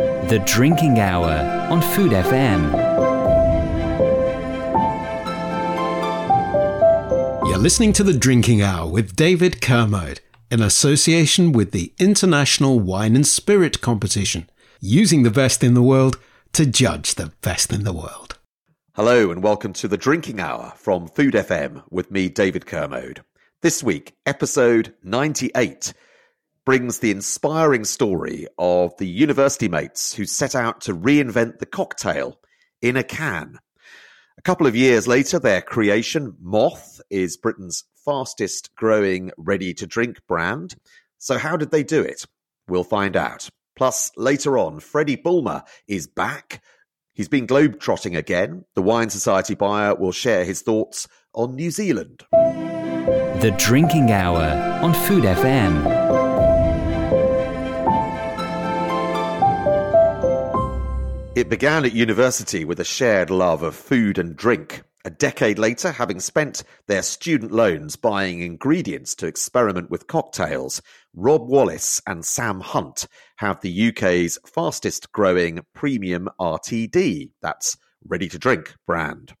The Drinking Hour on Food FM. You're listening to The Drinking Hour with David Kermode in association with the International Wine and Spirit Competition, using the best in the world to judge the best in the world. Hello and welcome to The Drinking Hour from Food FM with me, David Kermode. This week, episode 98 brings the inspiring story of the university mates who set out to reinvent the cocktail in a can. A couple of years later, their creation, Moth, is Britain's fastest growing ready to drink brand. So, how did they do it? We'll find out. Plus, later on, Freddie Bulmer is back. He's been globetrotting again. The Wine Society buyer will share his thoughts on New Zealand. The Drinking Hour on Food FM. It began at university with a shared love of food and drink. A decade later, having spent their student loans buying ingredients to experiment with cocktails, Rob Wallace and Sam Hunt have the UK's fastest growing premium RTD, that's ready to drink brand.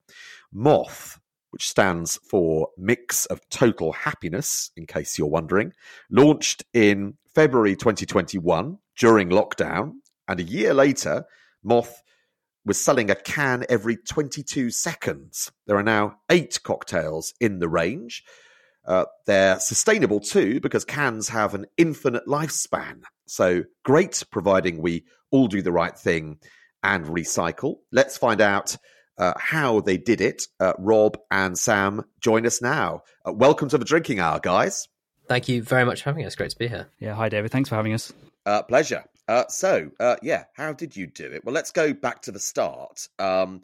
Moth, which stands for Mix of Total Happiness, in case you're wondering, launched in February 2021 during lockdown, and a year later, Moth was selling a can every 22 seconds. There are now eight cocktails in the range. Uh, they're sustainable too because cans have an infinite lifespan. So great, providing we all do the right thing and recycle. Let's find out uh, how they did it. Uh, Rob and Sam join us now. Uh, welcome to the drinking hour, guys. Thank you very much for having us. Great to be here. Yeah, hi David. Thanks for having us. Uh, pleasure. Uh, so, uh, yeah, how did you do it? Well, let's go back to the start. Um,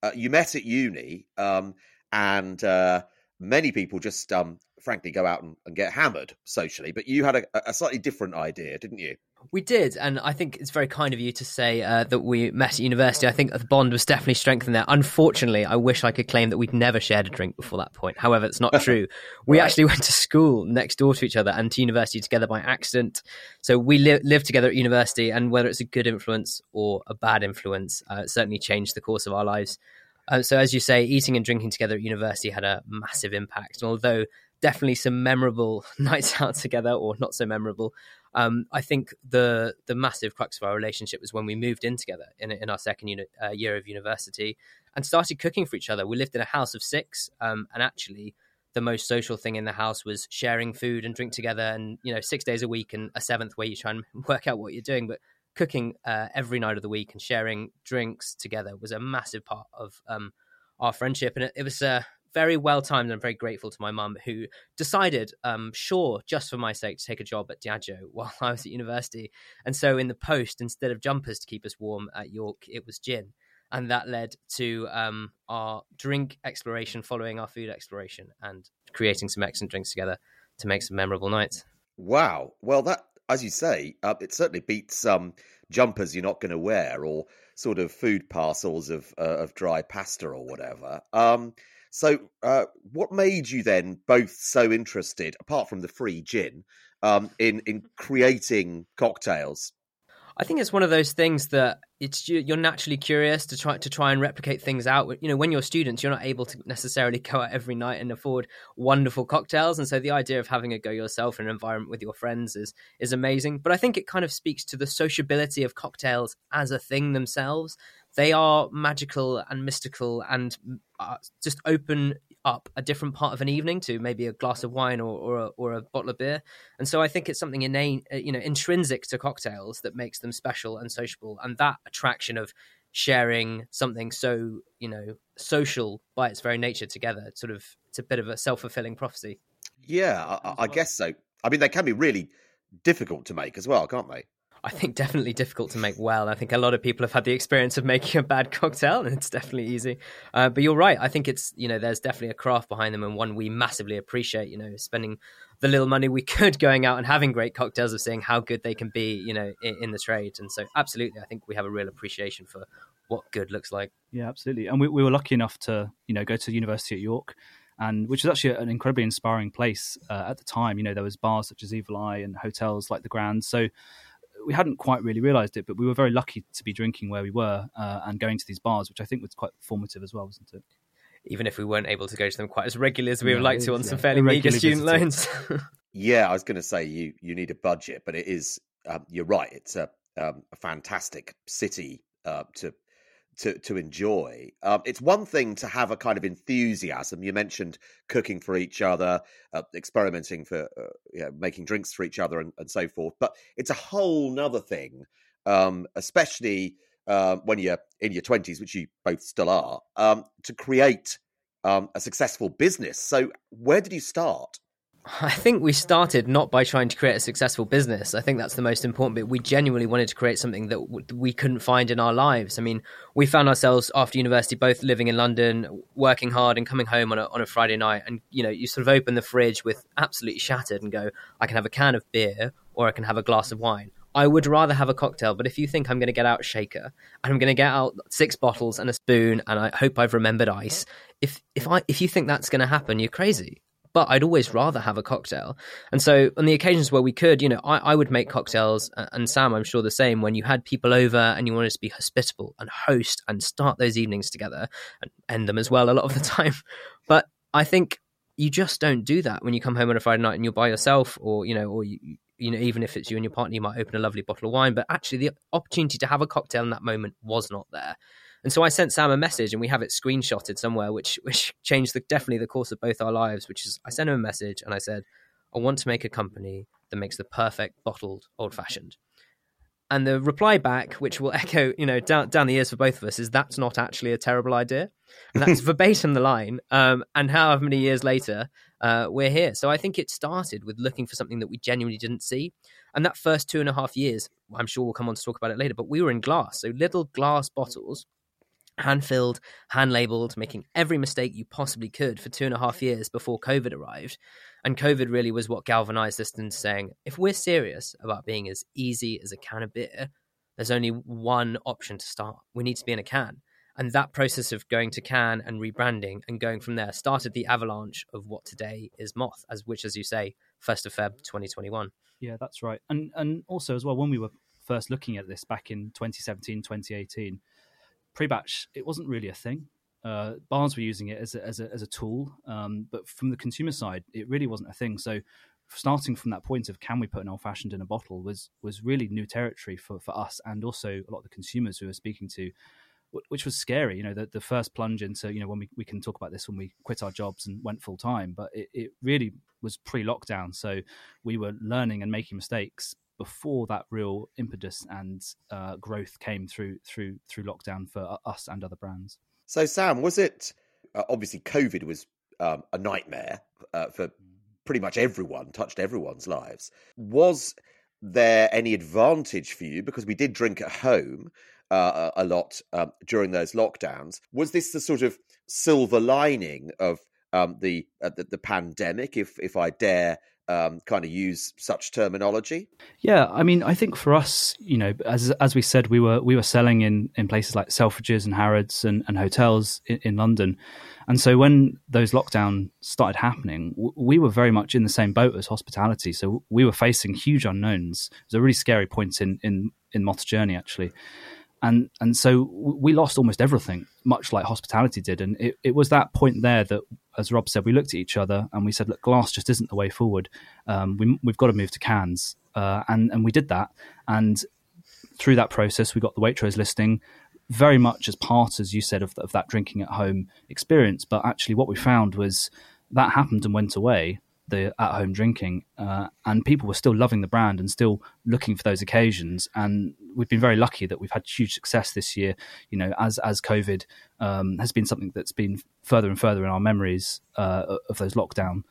uh, you met at uni, um, and uh, many people just, um, frankly, go out and, and, get hammered socially. But you had a, a slightly different idea, didn't you? We did, and I think it's very kind of you to say uh, that we met at university. I think the bond was definitely strengthened there. Unfortunately, I wish I could claim that we'd never shared a drink before that point. However, it's not true. We right. actually went to school next door to each other and to university together by accident. So we li- lived together at university, and whether it's a good influence or a bad influence, uh, it certainly changed the course of our lives. Uh, so, as you say, eating and drinking together at university had a massive impact. although definitely some memorable nights out together, or not so memorable, um, I think the the massive crux of our relationship was when we moved in together in, in our second uh, year of university and started cooking for each other. We lived in a house of six, um, and actually, the most social thing in the house was sharing food and drink together, and you know, six days a week, and a seventh where you try and work out what you're doing, but cooking uh, every night of the week and sharing drinks together was a massive part of um, our friendship, and it, it was. Uh, very well timed and I'm very grateful to my mum who decided, um, sure, just for my sake, to take a job at Diageo while I was at university. And so in the post, instead of jumpers to keep us warm at York, it was gin. And that led to um, our drink exploration following our food exploration and creating some excellent drinks together to make some memorable nights. Wow. Well, that, as you say, uh, it certainly beats um, jumpers you're not going to wear or sort of food parcels of uh, of dry pasta or whatever. Um, so, uh, what made you then both so interested, apart from the free gin, um, in in creating cocktails? I think it's one of those things that it's you're naturally curious to try to try and replicate things out. You know, when you're students, you're not able to necessarily go out every night and afford wonderful cocktails, and so the idea of having a go yourself in an environment with your friends is is amazing. But I think it kind of speaks to the sociability of cocktails as a thing themselves they are magical and mystical and uh, just open up a different part of an evening to maybe a glass of wine or or a, or a bottle of beer. And so I think it's something innate, uh, you know, intrinsic to cocktails that makes them special and sociable. And that attraction of sharing something so you know social by its very nature together, sort of it's a bit of a self fulfilling prophecy. Yeah, I, I guess so. I mean, they can be really difficult to make as well, can't they? I think definitely difficult to make well. I think a lot of people have had the experience of making a bad cocktail, and it's definitely easy. Uh, but you're right. I think it's you know there's definitely a craft behind them, and one we massively appreciate. You know, spending the little money we could going out and having great cocktails, of seeing how good they can be. You know, in, in the trade, and so absolutely, I think we have a real appreciation for what good looks like. Yeah, absolutely. And we, we were lucky enough to you know go to University at York and which was actually an incredibly inspiring place uh, at the time. You know, there was bars such as Evil Eye and hotels like the Grand. So we hadn't quite really realised it, but we were very lucky to be drinking where we were uh, and going to these bars, which I think was quite formative as well, wasn't it? Even if we weren't able to go to them quite as regularly as we would like to on some fairly meagre student loans. yeah, I was going to say you you need a budget, but it is um, you're right. It's a, um, a fantastic city uh, to to to enjoy. Um, it's one thing to have a kind of enthusiasm. You mentioned cooking for each other, uh, experimenting for uh, you know, making drinks for each other, and, and, so forth. But it's a whole nother thing, um, especially uh, when you're in your twenties, which you both still are, um, to create um, a successful business. So, where did you start? I think we started not by trying to create a successful business. I think that's the most important bit. We genuinely wanted to create something that we couldn't find in our lives. I mean, we found ourselves after university both living in London, working hard, and coming home on a, on a Friday night. And, you know, you sort of open the fridge with absolutely shattered and go, I can have a can of beer or I can have a glass of wine. I would rather have a cocktail, but if you think I'm going to get out shaker and I'm going to get out six bottles and a spoon and I hope I've remembered ice, if if I if you think that's going to happen, you're crazy but I'd always rather have a cocktail. And so, on the occasions where we could, you know, I, I, would make cocktails, and Sam, I'm sure the same, when you had people over and you wanted to be hospitable and host and start those evenings together and end them as well a lot of the time. But I think you just don't do that when you come home on a Friday night and you're by yourself, or, you know, or you, you know, even if it's you and your partner, you might open a lovely bottle of wine. But actually, the opportunity to have a cocktail in that moment was not there. And so I sent Sam a message, and we have it screenshotted somewhere, which which changed the, definitely the course of both our lives. Which is, I sent him a message, and I said, I want to make a company that makes the perfect bottled old fashioned. And the reply back, which will echo, you know, down down the years for both of us, is that's not actually a terrible idea. And that's verbatim the line. Um, and however many years later, uh, we're here. So I think it started with looking for something that we genuinely didn't see. And that first two and a half years, I'm sure we'll come on to talk about it later, but we were in glass. So little glass bottles hand filled, hand labeled, making every mistake you possibly could for two and a half years before COVID arrived. And COVID really was what galvanized us into saying, if we're serious about being as easy as a can of beer, there's only one option to start. We need to be in a can. And that process of going to can and rebranding and going from there started the avalanche of what today is Moth, as which, as you say, first of Feb 2021. Yeah, that's right. And and also as well, when we were first looking at this back in 2017, 2018, pre-batch it wasn't really a thing. Uh, bars were using it as a, as a, as a tool, um, but from the consumer side, it really wasn't a thing. So, starting from that point of can we put an old fashioned in a bottle was was really new territory for, for us and also a lot of the consumers we were speaking to, which was scary. You know, the, the first plunge into you know when we, we can talk about this when we quit our jobs and went full time, but it, it really was pre lockdown. So we were learning and making mistakes, before that real impetus and uh, growth came through through through lockdown for us and other brands. So, Sam, was it uh, obviously COVID was um, a nightmare uh, for pretty much everyone, touched everyone's lives. Was there any advantage for you because we did drink at home? Uh, a lot um, during those lockdowns. Was this the sort of silver lining of um, the, uh, the, the pandemic, if if I dare um, kind of use such terminology? Yeah, I mean, I think for us, you know, as as we said, we were we were selling in, in places like Selfridges and Harrods and, and hotels in, in London, and so when those lockdown started happening, we were very much in the same boat as hospitality. So we were facing huge unknowns. It was a really scary point in in in Moth's journey, actually and and so we lost almost everything, much like hospitality did. And it, it was that point there that, as Rob said, we looked at each other and we said, "Look, glass just isn't the way forward. Um, we, have got to move to cans." Uh, and and we did that. And through that process, we got the Waitrose listing, very much as part, as you said, of, of that drinking at home experience. But actually, what we found was that happened and went away the at home drinking, uh, and people were still loving the brand and still looking for those occasions. And we've been very lucky that we've had huge success this year. You know, as as COVID um, has been something that's been further and further in our memories uh, of those lockdown.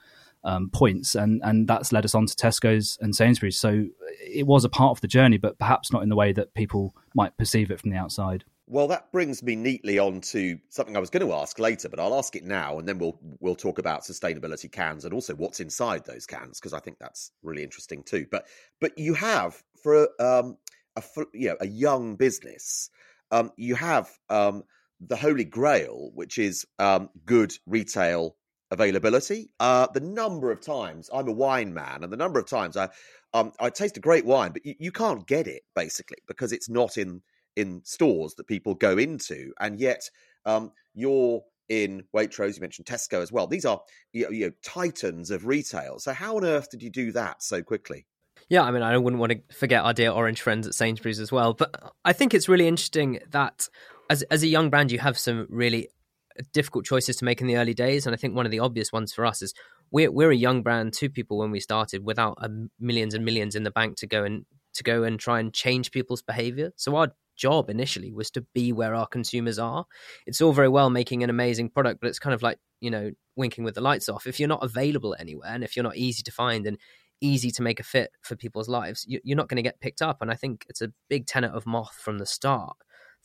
Um, points, and and that's led us on to Tesco's and Sainsbury's. So it was a part of the journey, but perhaps not in the way that people might perceive it from the outside. Well, that brings me neatly on to something I was going to ask later, but I'll ask it now, and then we'll we'll talk about sustainability cans and also what's inside those cans because I think that's really interesting too. But but you have for a, um, a you know a young business, um, you have um, the holy grail, which is um, good retail availability. Uh, the number of times I'm a wine man, and the number of times I um, I taste a great wine, but you, you can't get it basically because it's not in in stores that people go into, and yet um, you're in Waitrose. You mentioned Tesco as well. These are you know, you know, titans of retail. So how on earth did you do that so quickly? Yeah, I mean, I wouldn't want to forget our dear orange friends at Sainsbury's as well. But I think it's really interesting that as as a young brand, you have some really difficult choices to make in the early days. And I think one of the obvious ones for us is we're we're a young brand, two people when we started, without millions and millions in the bank to go and to go and try and change people's behavior. So our job initially was to be where our consumers are. It's all very well making an amazing product, but it's kind of like you know winking with the lights off. If you're not available anywhere, and if you're not easy to find and easy to make a fit for people's lives, you're not going to get picked up. And I think it's a big tenet of Moth from the start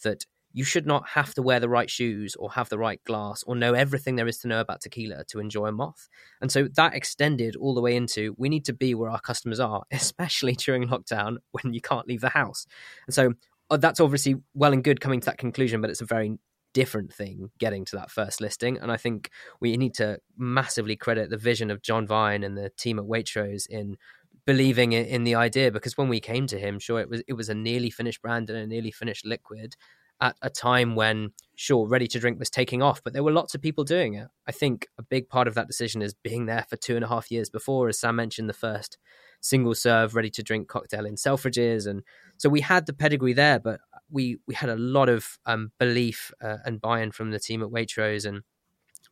that you should not have to wear the right shoes or have the right glass or know everything there is to know about tequila to enjoy a moth. And so that extended all the way into we need to be where our customers are, especially during lockdown when you can't leave the house. And so Oh, that's obviously well and good coming to that conclusion, but it's a very different thing getting to that first listing. And I think we need to massively credit the vision of John Vine and the team at Waitrose in believing in the idea because when we came to him sure it was it was a nearly finished brand and a nearly finished liquid at a time when, sure, ready to drink was taking off, but there were lots of people doing it. I think a big part of that decision is being there for two and a half years before, as Sam mentioned, the first single serve ready to drink cocktail in Selfridges, and so we had the pedigree there, but we we had a lot of um, belief uh, and buy-in from the team at Waitrose, and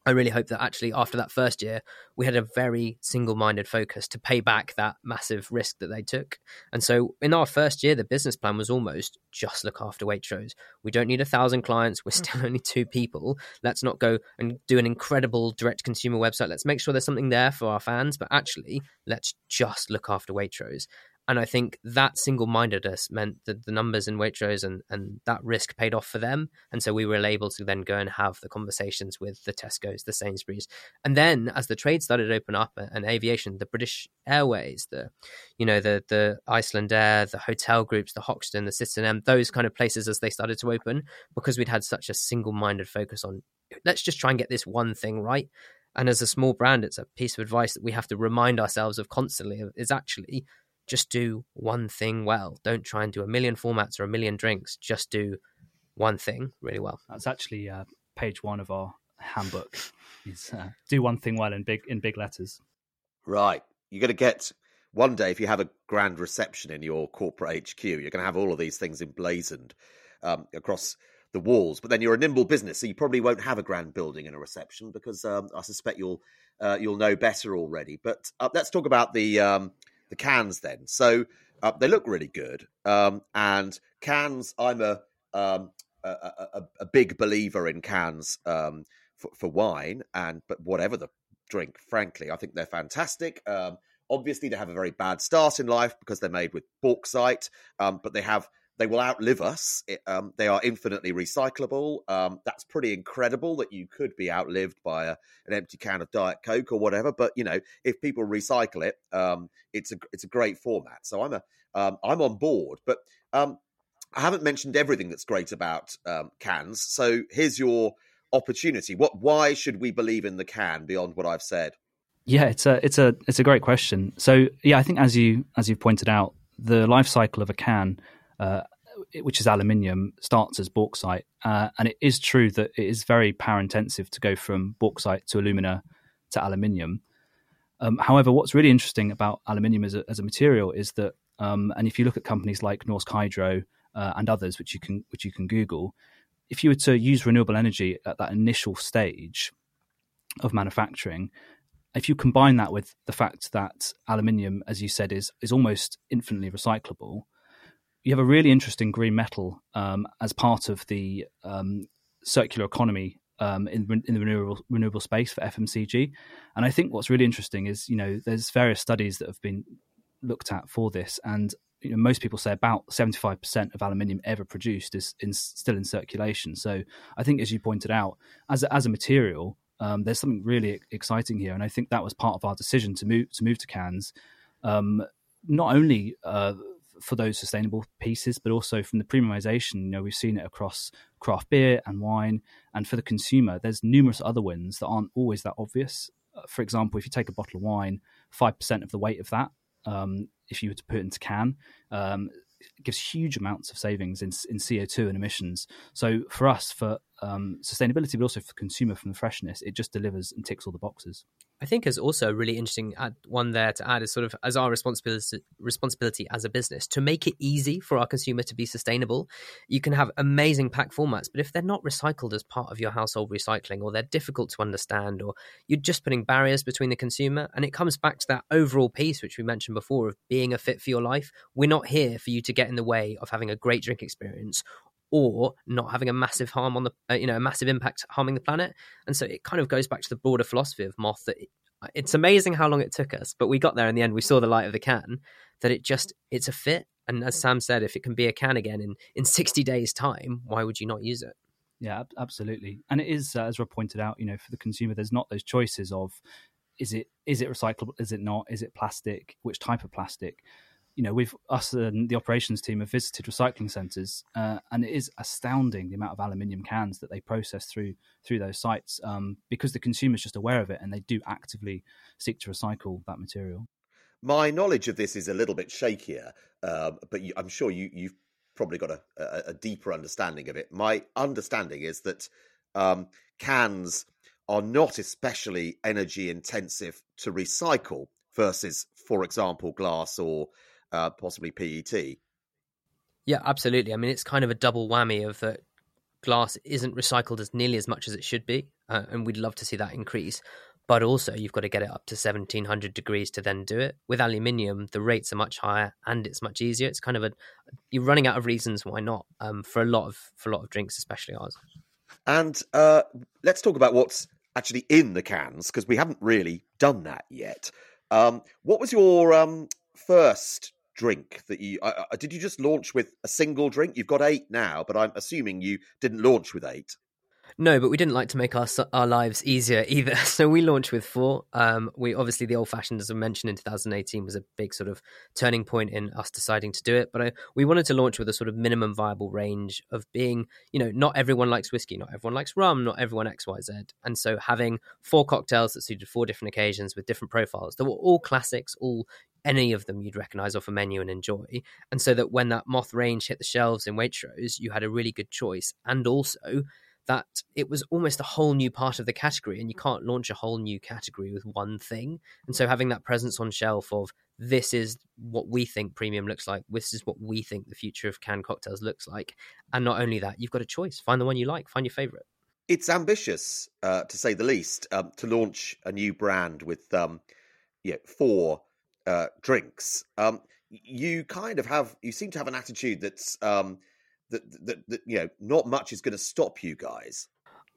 I really hope that actually after that first year, we had a very single minded focus to pay back that massive risk that they took. And so in our first year, the business plan was almost just look after Waitrose. We don't need a thousand clients. We're still only two people. Let's not go and do an incredible direct consumer website. Let's make sure there's something there for our fans, but actually, let's just look after Waitrose. And I think that single mindedness meant that the numbers in Waitrose and, and that risk paid off for them. And so we were able to then go and have the conversations with the Tesco's, the Sainsbury's. And then as the trade started to open up and aviation, the British Airways, the, you know, the, the Icelandair, the hotel groups, the Hoxton, the Citizen those kind of places as they started to open, because we'd had such a single minded focus on let's just try and get this one thing right. And as a small brand, it's a piece of advice that we have to remind ourselves of constantly is actually just do one thing well. Don't try and do a million formats or a million drinks. Just do one thing really well. That's actually uh, page one of our handbook. is uh, do one thing well in big in big letters. Right. You're going to get one day if you have a grand reception in your corporate HQ, you're going to have all of these things emblazoned um, across the walls. But then you're a nimble business, so you probably won't have a grand building and a reception because um, I suspect you'll uh, you'll know better already. But uh, let's talk about the um, the cans then. So uh, they look really good. Um, and cans, I'm a, um, a, a, a, big believer in cans um, for, for, wine and but whatever the drink. Frankly, I think they're fantastic. Um, obviously, they have a very bad start in life because they're made with bauxite, um, but they have they will outlive us. It, um, they are infinitely recyclable. Um, that's pretty incredible that you could be outlived by a, an empty can of Diet Coke or whatever. But you know, if people recycle it, um, it's a it's a great format. So I'm a am um, on board. But um, I haven't mentioned everything that's great about um, cans. So here's your opportunity. What? Why should we believe in the can beyond what I've said? Yeah, it's a it's a it's a great question. So yeah, I think as you as you've pointed out, the life cycle of a can uh, which is aluminium, starts as bauxite. Uh, and it is true that it is very power intensive to go from bauxite to alumina to aluminium. Um, however, what's really interesting about aluminium as a, as a material is that, um, and if you look at companies like Norsk Hydro uh, and others, which you can which you can Google, if you were to use renewable energy at that initial stage of manufacturing, if you combine that with the fact that aluminium, as you said, is is almost infinitely recyclable, you have a really interesting green metal um, as part of the um, circular economy um, in, in the renewable renewable space for FMCG. And I think what's really interesting is you know there's various studies that have been looked at for this, and you know, most people say about 75% of aluminium ever produced is in, still in circulation. So I think, as you pointed out, as a, as a material, um, there's something really exciting here, and I think that was part of our decision to move to move to cans. Um, not only uh, for those sustainable pieces, but also from the premiumization. You know, we've seen it across craft beer and wine, and for the consumer, there's numerous other wins that aren't always that obvious. uh, for example, if you take a bottle of wine, five percent of the weight of that, um, if you were to put it into can, um, gives huge amounts of savings in, in CO2 and emissions. So for us, for um, sustainability, but also for the consumer from the freshness, it just delivers and ticks all the boxes. I think is also a really interesting one there to add is sort of as our responsibility responsibility as a business to make it easy for our consumer to be sustainable. You can have amazing pack formats, but if they're not recycled as part of your household recycling, or they're difficult to understand, or you're just putting barriers between the consumer, and it comes back to that overall piece which we mentioned before of being a fit for your life. We're not here for you to get in the way of having a great drink experience or not having a massive harm on the uh, you know a massive impact harming the planet. And so it kind of goes back to the broader philosophy of moth that it, it's amazing how long it took us but we got there in the end. We saw the light of the can that it just it's a fit. And as sam said if it can be a can again in in 60 days time why would you not use it? Yeah absolutely. And it is uh, as rob pointed out you know for the consumer there's not those choices of is it is it recyclable? Is it not? Is it plastic? Which type of plastic you know, we've us and the operations team have visited recycling centres, uh, and it is astounding the amount of aluminium cans that they process through through those sites um, because the consumer's just aware of it and they do actively seek to recycle that material. My knowledge of this is a little bit shakier, uh, but you, I'm sure you, you've probably got a, a, a, deeper understanding of it. My understanding is that um, cans are not especially energy intensive to recycle versus, for example, glass or uh, possibly PET. Yeah, absolutely. I mean, it's kind of a double whammy of that glass isn't recycled as nearly as much as it should be, uh, and we'd love to see that increase. But also, you've got to get it up to 1700 degrees to then do it. With aluminium, the rates are much higher and it's much easier. It's kind of a you're running out of reasons why not um, for a lot of for a lot of drinks, especially ours. And uh, let's talk about what's actually in the cans because we haven't really done that yet. Um, what was your um, first drink that you did you just launch with a single drink? You've got eight now but i'm assuming you didn't launch with eight no, but we didn't like to make our our lives easier either. So we launched with four. Um, we obviously the old fashioned, as I mentioned in 2018, was a big sort of turning point in us deciding to do it. But I, we wanted to launch with a sort of minimum viable range of being, you know, not everyone likes whiskey, not everyone likes rum, not everyone X Y Z, and so having four cocktails that suited four different occasions with different profiles that were all classics, all any of them you'd recognize off a menu and enjoy. And so that when that moth range hit the shelves in Waitrose, you had a really good choice. And also that it was almost a whole new part of the category, and you can't launch a whole new category with one thing. And so having that presence on shelf of this is what we think premium looks like, this is what we think the future of canned cocktails looks like, and not only that, you've got a choice. Find the one you like, find your favorite. It's ambitious, uh, to say the least, um, to launch a new brand with um, yeah, four uh, drinks. Um, you kind of have, you seem to have an attitude that's um, that, that, that you know not much is going to stop you guys.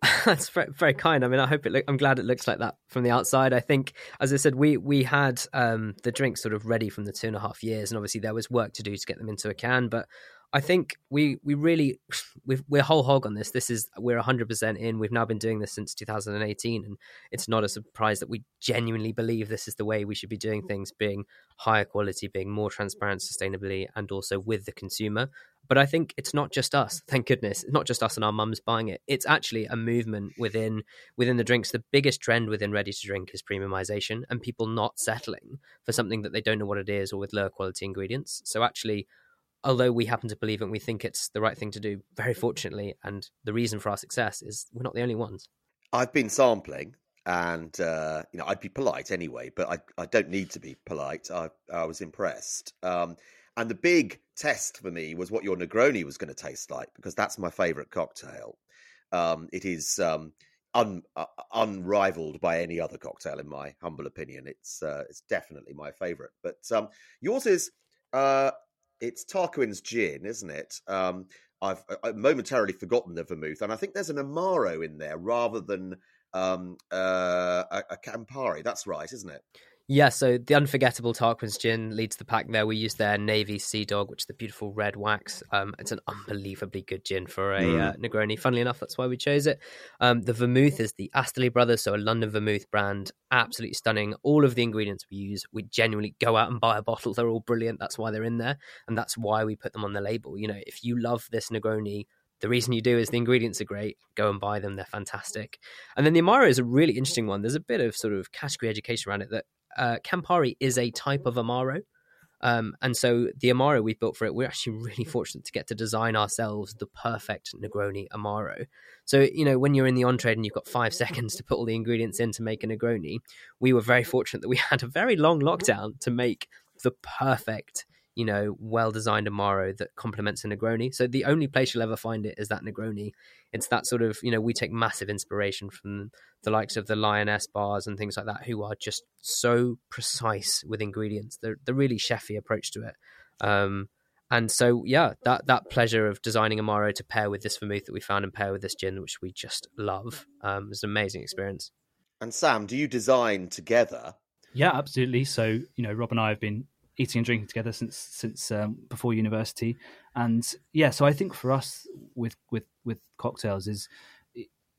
That's very, very kind. I mean, I hope it. Look, I'm glad it looks like that from the outside. I think, as I said, we we had um, the drinks sort of ready from the two and a half years, and obviously there was work to do to get them into a can. But I think we we really we are whole hog on this. This is we're 100% in. We've now been doing this since 2018, and it's not a surprise that we genuinely believe this is the way we should be doing things, being higher quality, being more transparent, sustainably, and also with the consumer. But I think it's not just us. Thank goodness, it's not just us and our mums buying it. It's actually a movement within within the drinks. The biggest trend within ready to drink is premiumization and people not settling for something that they don't know what it is or with lower quality ingredients. So actually, although we happen to believe it, and we think it's the right thing to do. Very fortunately, and the reason for our success is we're not the only ones. I've been sampling, and uh, you know I'd be polite anyway, but I I don't need to be polite. I I was impressed. Um, and the big test for me was what your Negroni was going to taste like because that's my favourite cocktail. Um, it is um, un, uh, unrivaled by any other cocktail, in my humble opinion. It's uh, it's definitely my favourite. But um, yours is uh, it's Tarquin's gin, isn't it? Um, I've, I've, momentarily forgotten the vermouth, and I think there's an amaro in there rather than um, uh, a, a Campari. That's right, isn't it? Yeah, so the unforgettable Tarquin's gin leads the pack there. We use their Navy Sea Dog, which is the beautiful red wax. Um, it's an unbelievably good gin for a mm. uh, Negroni. Funnily enough, that's why we chose it. Um, the vermouth is the Asterley Brothers, so a London vermouth brand. Absolutely stunning. All of the ingredients we use, we genuinely go out and buy a bottle. They're all brilliant. That's why they're in there, and that's why we put them on the label. You know, if you love this Negroni, the reason you do is the ingredients are great. Go and buy them; they're fantastic. And then the amaro is a really interesting one. There's a bit of sort of category education around it that uh, Campari is a type of amaro. Um, and so the Amaro we've built for it, we're actually really fortunate to get to design ourselves the perfect Negroni Amaro. So, you know, when you're in the on trade and you've got five seconds to put all the ingredients in to make a Negroni, we were very fortunate that we had a very long lockdown to make the perfect you know, well designed Amaro that complements a Negroni. So the only place you'll ever find it is that Negroni. It's that sort of, you know, we take massive inspiration from the likes of the Lyaness bars and things like that, who are just so precise with ingredients. They're, they're really chefy approach to it. Um, and so, yeah, that that pleasure of designing Amaro to pair with this vermouth that we found and pair with this gin, which we just love, um, was an amazing experience. And Sam, do you design together? Yeah, absolutely. So, you know, Rob and I have been eating and drinking together since since um, before university, and yeah, so I think for us with with with cocktails is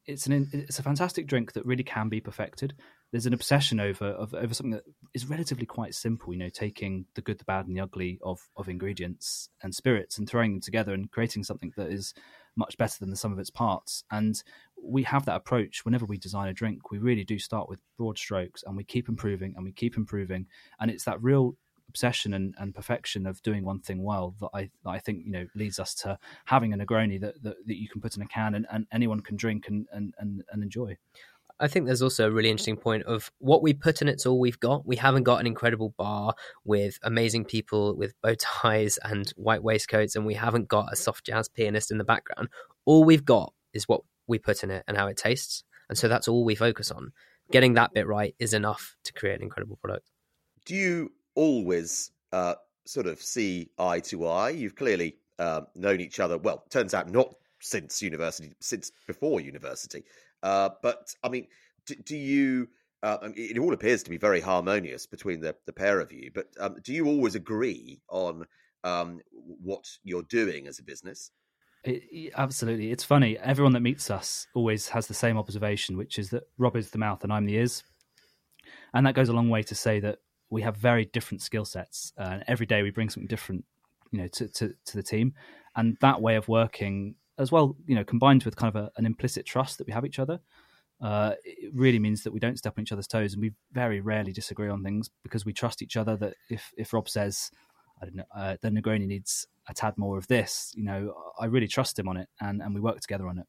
it's an it's a fantastic drink that really can be perfected. There's an obsession over of, over something that is relatively quite simple. You know, taking the good, the bad, and the ugly of of ingredients and spirits and throwing them together and creating something that is much better than the sum of its parts. And we have that approach whenever we design a drink. We really do start with broad strokes and we keep improving and we keep improving. And it's that real obsession and, and perfection of doing one thing well that I that I think you know leads us to having a Negroni that, that, that you can put in a can and, and anyone can drink and, and, and, and enjoy. I think there's also a really interesting point of what we put in it's all we've got. We haven't got an incredible bar with amazing people with bow ties and white waistcoats, and we haven't got a soft jazz pianist in the background. All we've got is what we put in it and how it tastes. And so that's all we focus on. Getting that bit right is enough to create an incredible product. Do you always uh, sort of see eye to eye. You've clearly uh, known each other. Well, turns out not since university, since before university. Uh, but I mean, do, do you? Uh, it all appears to be very harmonious between the, the pair of you. But um, do you always agree on um, what you're doing as a business? It, absolutely, it's funny. Everyone that meets us always has the same observation, which is that Rob is the mouth and I'm the ears, and that goes a long way to say that we have very different skill sets, uh, and every day we bring something different, you know, to, to, to the team, and that way of working as well, you know, combined with kind of a, an implicit trust that we have each other, uh, it really means that we don't step on each other's toes, and we very rarely disagree on things because we trust each other. That if if Rob says, I don't know, uh, the Negroni needs a tad more of this, you know, I really trust him on it, and and we work together on it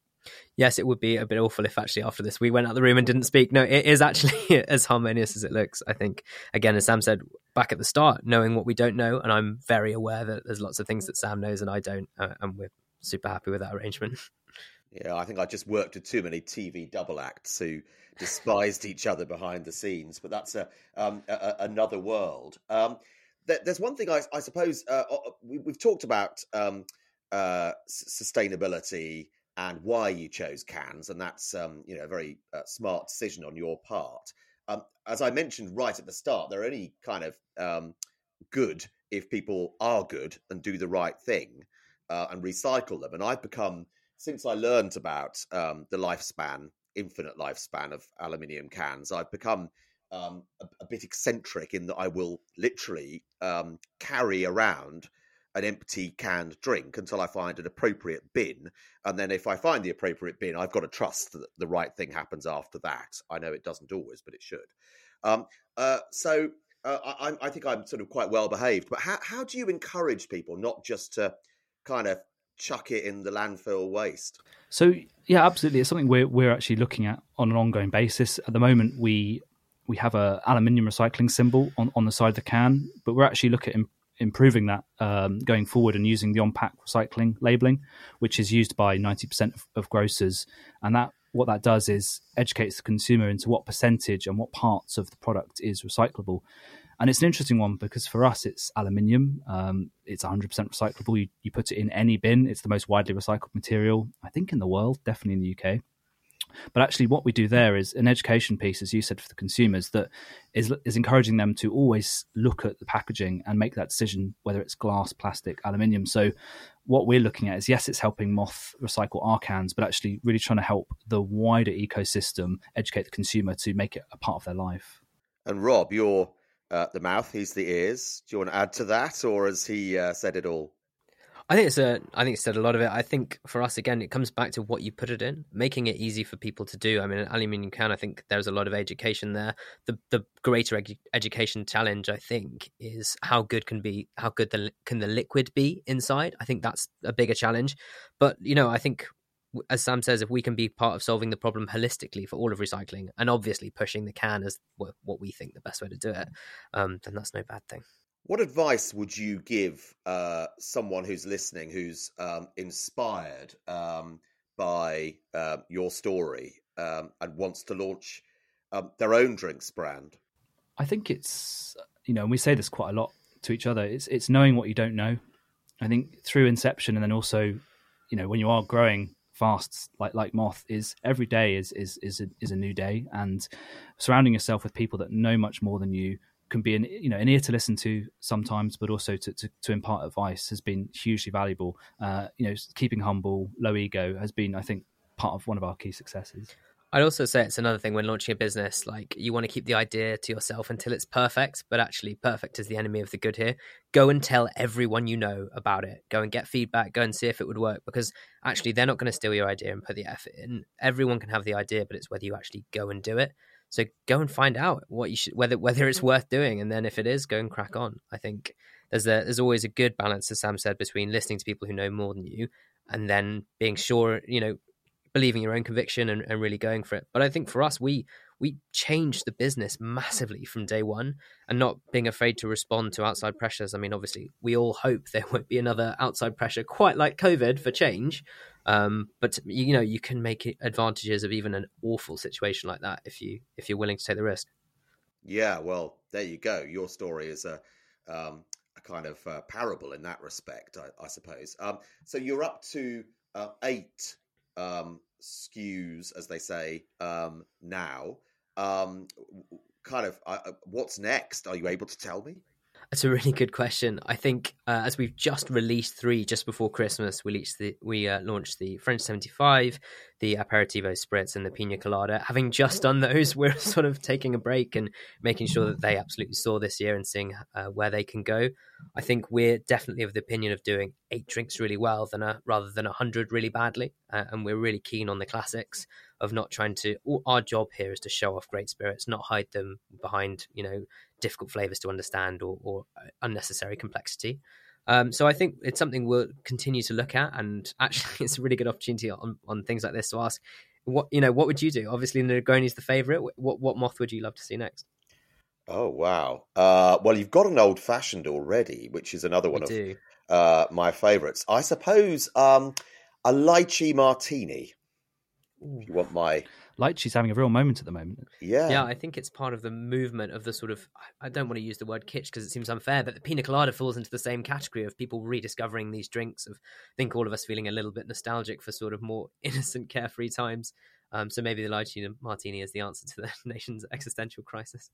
yes, it would be a bit awful if actually after this we went out the room and didn't speak. No, it is actually as harmonious as it looks. I think, again, as Sam said back at the start, knowing what we don't know, and I'm very aware that there's lots of things that Sam knows and I don't, uh, and we're super happy with that arrangement. Yeah, I think I just worked with too many TV double acts who despised each other behind the scenes, but that's a, um, a another world. Um, there's one thing I, I suppose uh, we, have talked about um, uh, sustainability and why you chose cans, and that's um, you know a very uh, smart decision on your part. Um, as I mentioned right at the start, they're only kind of um, good if people are good and do the right thing uh, and recycle them. And I've become since I learned about um, the lifespan, infinite lifespan of aluminium cans, I've become um, a, a, bit eccentric in that I will literally um, carry around an empty canned drink until I find an appropriate bin. And then if I find the appropriate bin, I've got to trust that the right thing happens after that. I know it doesn't always, but it should. Um, uh, so uh, I, I, think I'm sort of quite well behaved. But how, how do you encourage people not just to kind of chuck it in the landfill waste? So yeah, absolutely. It's something we're we're actually looking at on an ongoing basis. At the moment, we we have a aluminium recycling symbol on, on the side of the can, but we're actually looking at improving that um, going forward and using the on pack recycling labeling, which is used by 90% of, of, grocers. And that what that does is educates the consumer into what percentage and what parts of the product is recyclable. And it's an interesting one because for us, it's aluminium. Um, it's 100% recyclable. You, you put it in any bin. It's the most widely recycled material, I think, in the world, definitely in the UK. But actually, what we do there is an education piece, as you said, for the consumers that is is encouraging them to always look at the packaging and make that decision whether it's glass, plastic, aluminium. So, what we're looking at is yes, it's helping Moth recycle our cans, but actually really trying to help the wider ecosystem educate the consumer to make it a part of their life. And Rob, you're uh, the mouth, he's the ears. Do you want to add to that, or has he uh, said it all? I think it's a. I think you said a lot of it. I think for us again, it comes back to what you put it in, making it easy for people to do. I mean, aluminium can. I think there's a lot of education there. The the greater edu- education challenge, I think, is how good can be how good the can the liquid be inside. I think that's a bigger challenge. But you know, I think as Sam says, if we can be part of solving the problem holistically for all of recycling, and obviously pushing the can as what we think the best way to do it, um, then that's no bad thing. What advice would you give uh, someone who's listening, who's um, inspired um, by uh, your story um, and wants to launch um, their own drinks brand? I think it's you know, and we say this quite a lot to each other. It's it's knowing what you don't know. I think through inception, and then also, you know, when you are growing fast like like moth is every day is is is a, is a new day and surrounding yourself with people that know much more than you can be an you know an ear to listen to sometimes, but also to, to, to impart advice has been hugely valuable. Uh, you know, keeping humble, low ego has been, I think, part of one of our key successes. I'd also say it's another thing when launching a business, like you want to keep the idea to yourself until it's perfect, but actually perfect is the enemy of the good here. Go and tell everyone you know about it. Go and get feedback, go and see if it would work because actually they're not going to steal your idea and put the effort in. Everyone can have the idea, but it's whether you actually go and do it. So go and find out what you should whether whether it's mm-hmm. worth doing, and then if it is, go and crack on. I think there's a, there's always a good balance, as Sam said, between listening to people who know more than you, and then being sure, you know, believing your own conviction and, and really going for it. But I think for us, we we changed the business massively from day one, and not being afraid to respond to outside pressures. I mean, obviously, we all hope there won't be another outside pressure quite like COVID for change, um, but you know, you can make advantages of even an awful situation like that if you if you're willing to take the risk. Yeah, well, there you go. Your story is a um, a kind of uh, parable in that respect, I, I suppose. Um, so you're up to uh, eight um, SKUs, as they say um, now. Um, kind of, uh, what's next? Are you able to tell me? That's a really good question. I think uh, as we've just released three just before Christmas, we released the, we uh, launched the French seventy five, the aperitivo spritz, and the pina colada. Having just done those, we're sort of taking a break and making sure that they absolutely saw this year and seeing uh, where they can go. I think we're definitely of the opinion of doing eight drinks really well than a rather than a hundred really badly, uh, and we're really keen on the classics of not trying to. Our job here is to show off great spirits, not hide them behind you know difficult flavors to understand or, or unnecessary complexity. Um, so I think it's something we'll continue to look at, and actually, it's a really good opportunity on, on things like this to ask, what you know, what would you do? Obviously, Negroni is the favorite. What what moth would you love to see next? Oh wow! Uh, well, you've got an old fashioned already, which is another one we of uh, my favourites. I suppose um, a lychee martini. If you want my Lychee's having a real moment at the moment. Yeah. Yeah, I think it's part of the movement of the sort of, I don't want to use the word kitsch because it seems unfair, but the pina colada falls into the same category of people rediscovering these drinks, of I think all of us feeling a little bit nostalgic for sort of more innocent, carefree times. Um, so maybe the lychee martini is the answer to the nation's existential crisis.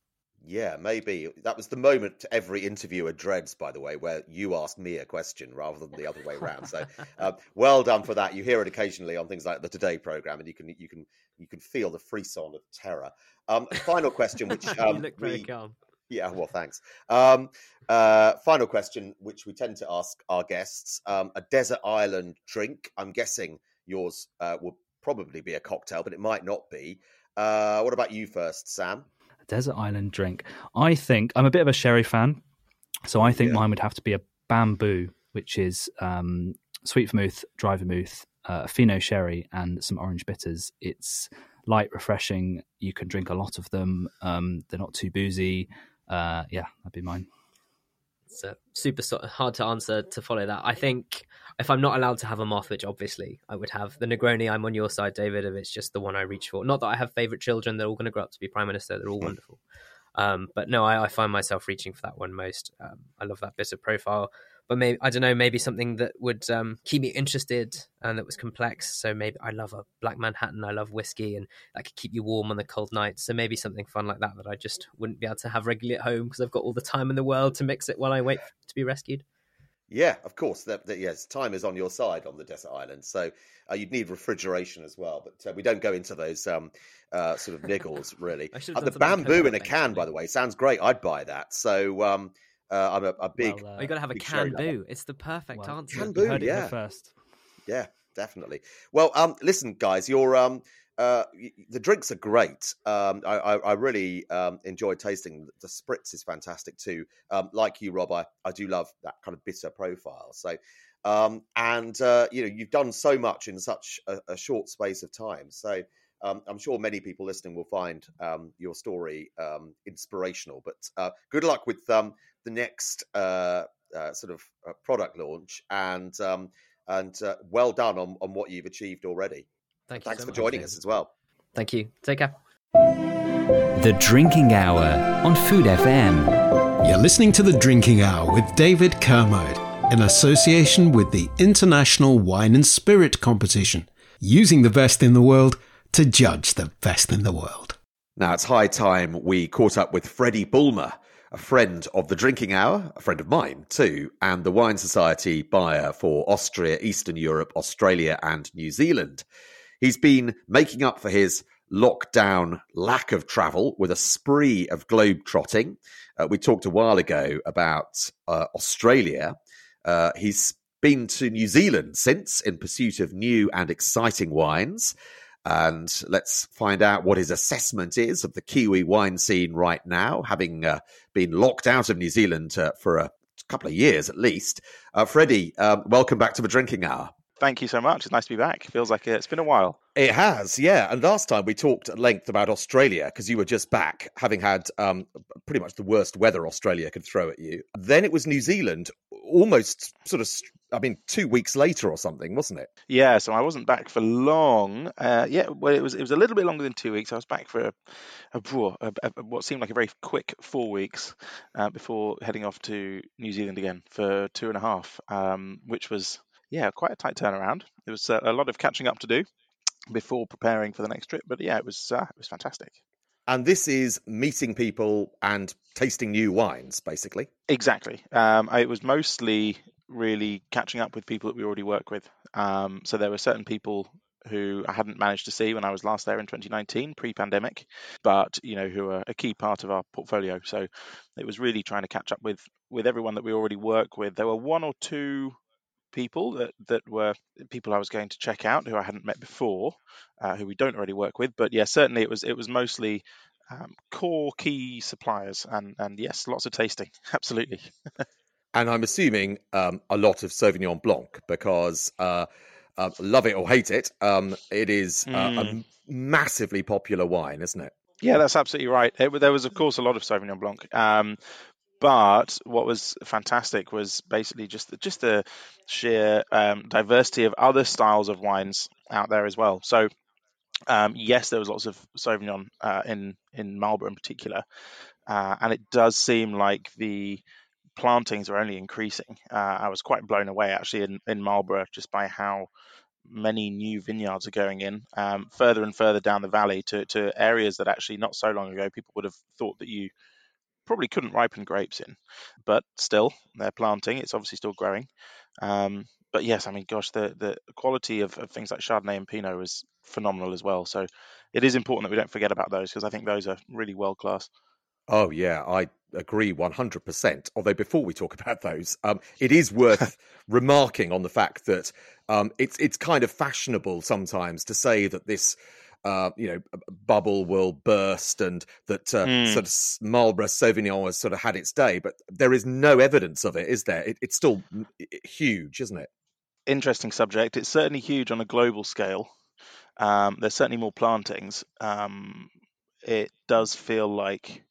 Yeah, maybe that was the moment every interviewer dreads. By the way, where you ask me a question rather than the other way around. So, uh, well done for that. You hear it occasionally on things like the Today program, and you can you can you can feel the frisson of terror. Um, final question, which um, you look very we, calm. Yeah, well, thanks. Um, uh, final question, which we tend to ask our guests: um, a desert island drink. I'm guessing yours uh, will probably be a cocktail, but it might not be. Uh, what about you first, Sam? Desert island drink. I think I'm a bit of a sherry fan, so I think yeah. mine would have to be a bamboo, which is um, sweet vermouth, dry vermouth, uh, fino sherry, and some orange bitters. It's light, refreshing. You can drink a lot of them. Um, they're not too boozy. Uh, yeah, that'd be mine. It's uh, super hard to answer to follow that. I think if I'm not allowed to have a moth, which obviously I would have, the Negroni, I'm on your side, David. If it's just the one I reach for, not that I have favorite children, they're all going to grow up to be prime minister. They're all hmm. wonderful. Um, but no, I, I, find myself reaching for that one most. Um, I love that bitter profile, but maybe I don't know, maybe something that would um, keep me interested and that was complex. So maybe I love a black Manhattan. I love whiskey, and that could keep you warm on the cold nights. So maybe something fun like that that I just wouldn't be able to have regularly at home because I've got all the time in the world to mix it while I wait to be rescued. Yeah, of course. That, that, yes, time is on your side on the desert island, so uh, you'd need refrigeration as well. But uh, we don't go into those um, uh, sort of niggles really. Uh, the bamboo in a can, by the way, sounds great. I'd buy that. So um, Uh, I'm a, a big. Well, uh, Oh, you got to have a big can lover. boo. It's the perfect well, answer. Can do, heard it yeah. first. Yeah, definitely. Well, um, listen, guys, your um, uh, the drinks are great. Um, I, I, I really um enjoyed tasting. The spritz is fantastic too. Um, like you, Rob, I, I do love that kind of bitter profile. So, um, and uh, you know, you've done so much in such a, a short space of time. So. Um, I'm sure many people listening will find um, your story um, inspirational. But uh, good luck with um, the next uh, uh, sort of uh, product launch, and um, and uh, well done on, on what you've achieved already. Thank you Thanks so for much. joining us as well. Thank you. Take care. The Drinking Hour on Food FM. You're listening to The Drinking Hour with David Kermode in association with the International Wine and Spirit Competition, using the best in the world to judge the best in the world. Now it's high time we caught up with Freddie Bulmer, a friend of the Drinking Hour, a friend of mine too, and the Wine Society buyer for Austria, Eastern Europe, Australia, and New Zealand. He's been making up for his lockdown lack of travel with a spree of globe trotting. Uh, we talked a while ago about uh, Australia. Uh, he's been to New Zealand since in pursuit of new and exciting wines. And let's find out what his assessment is of the Kiwi wine scene right now, having uh, been locked out of New Zealand uh, for a couple of years at least. Uh, Freddie, um, welcome back to the Drinking Hour. Thank you so much. It's nice to be back. Feels like it's been a while. It has, yeah. And last time we talked at length about Australia because you were just back, having had um, pretty much the worst weather Australia could throw at you. Then it was New Zealand, almost sort of, I mean, two weeks later or something, wasn't it? Yeah, so I wasn't back for long. Uh, yeah, well, it was it was a little bit longer than two weeks. I was back for a, a, a, a what seemed like a very quick four weeks uh, before heading off to New Zealand again for two and a half, um, which was yeah quite a tight turnaround. There was uh, a lot of catching up to do before preparing for the next trip, but yeah, it was uh, it was fantastic. And this is meeting people and tasting new wines, basically. Exactly. Um, it was mostly really catching up with people that we already work with. Um, so there were certain people who I hadn't managed to see when I was last there in 2019, pre-pandemic, but you know who are a key part of our portfolio. So it was really trying to catch up with with everyone that we already work with. There were one or two people that that were people I was going to check out who I hadn't met before, uh, who we don't already work with. But yeah, certainly it was it was mostly um, core key suppliers, and and yes, lots of tasting, absolutely. And I'm assuming um, a lot of Sauvignon Blanc because, uh, uh, love it or hate it, um, it is uh, a Mm. massively popular wine, isn't it? Yeah, that's absolutely right. It, there was, of course, a lot of Sauvignon Blanc. Um, but what was fantastic was basically just the, just the sheer um, diversity of other styles of wines out there as well. So, um, yes, there was lots of Sauvignon uh, in in Marlborough in particular, uh, and it does seem like the plantings are only increasing. Uh, I was quite blown away actually in, in Marlborough just by how many new vineyards are going in um, further and further down the valley to, to areas that actually not so long ago people would have thought that you probably couldn't ripen grapes in, but still they're planting. It's obviously still growing. Um, but yes, I mean, gosh, the the quality of, of things like Chardonnay and Pinot is phenomenal as well. So it is important that we don't forget about those because I think those are really world class. Oh yeah, I agree one hundred percent. Although before we talk about those, um, it is worth remarking on the fact that um, it's it's kind of fashionable sometimes to say that this. Uh, you know, bubble will burst, and that uh, Mm. sort of Marlborough Sauvignon has sort of had its day, but there is no evidence of it, is there? It, it's still mm, huge, isn't it? Interesting subject. It's certainly huge on a global scale. Um, there's certainly more plantings. Um, it does feel like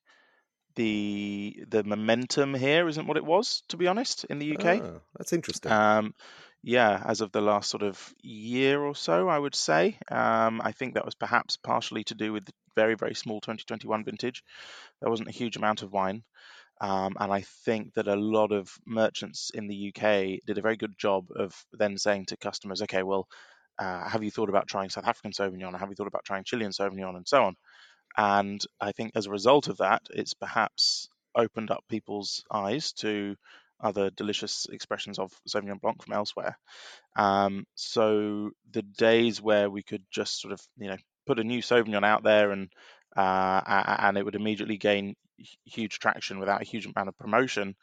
the the momentum here isn't what it was, to be honest, in the UK. Ah, that's interesting. Um, yeah, as of the last sort of year or so, I would say. Um, I think that was perhaps partially to do with the very, very small 2021 vintage. There wasn't a huge amount of wine. Um, and I think that a lot of merchants in the UK did a very good job of then saying to customers, okay, well, uh, have you thought about trying South African Sauvignon? Have you thought about trying Chilean Sauvignon and so on? And I think as a result of that, it's perhaps opened up people's eyes to other delicious expressions of Sauvignon Blanc from elsewhere. Um, so the days where we could just sort of, you know, put a new Sauvignon out there and uh, and it would immediately gain huge traction without a huge amount of promotion,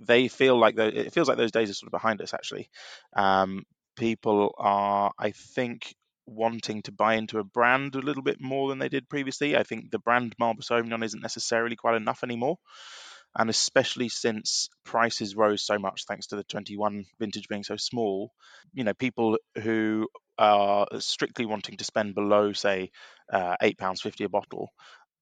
they feel like the, it feels like those days are sort of behind us. Actually, um, people are, I think, wanting to buy into a brand a little bit more than they did previously. I think the brand Marlborough Sauvignon isn't necessarily quite enough anymore. And especially since prices rose so much thanks to the 21 vintage being so small, you know, people who are strictly wanting to spend below, say, uh, £8.50 a bottle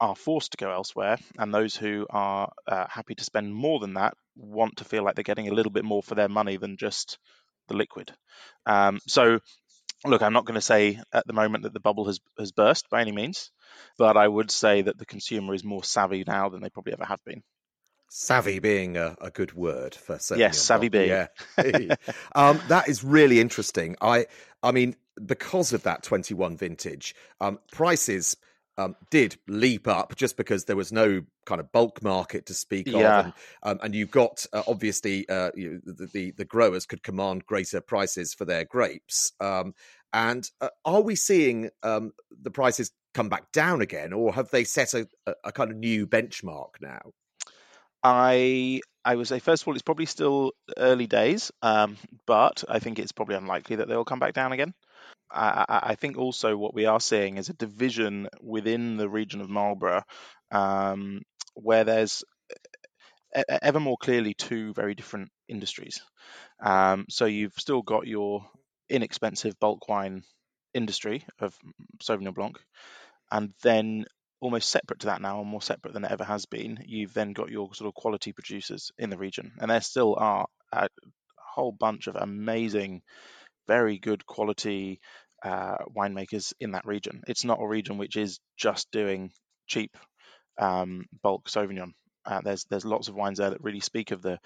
are forced to go elsewhere. And those who are uh, happy to spend more than that want to feel like they're getting a little bit more for their money than just the liquid. Um, so look, I'm not going to say at the moment that the bubble has, has burst by any means, but I would say that the consumer is more savvy now than they probably ever have been. Savvy being a, a good word for yes, savvy being yeah. um, that is really interesting. I I mean because of that 21 vintage, um, prices um, did leap up just because there was no kind of bulk market to speak yeah. of, and, um, and you've got uh, obviously uh, you, the, the, the growers could command greater prices for their grapes. Um, and uh, are we seeing um, the prices come back down again, or have they set a, a kind of new benchmark now? I I would say first of all, it's probably still early days, um, but I think it's probably unlikely that they'll come back down again. I, I, think also what we are seeing is a division within the region of Marlborough, um, where there's ever more clearly two very different industries. Um, so you've still got your inexpensive bulk wine industry of Sauvignon Blanc, and then almost separate to that now, and more separate than it ever has been, you've then got your sort of quality producers in the region, and there still are a whole bunch of amazing, very good quality uh, winemakers in that region. It's not a region which is just doing cheap um, bulk Sauvignon. Uh, there's there's lots of wines there that really speak of the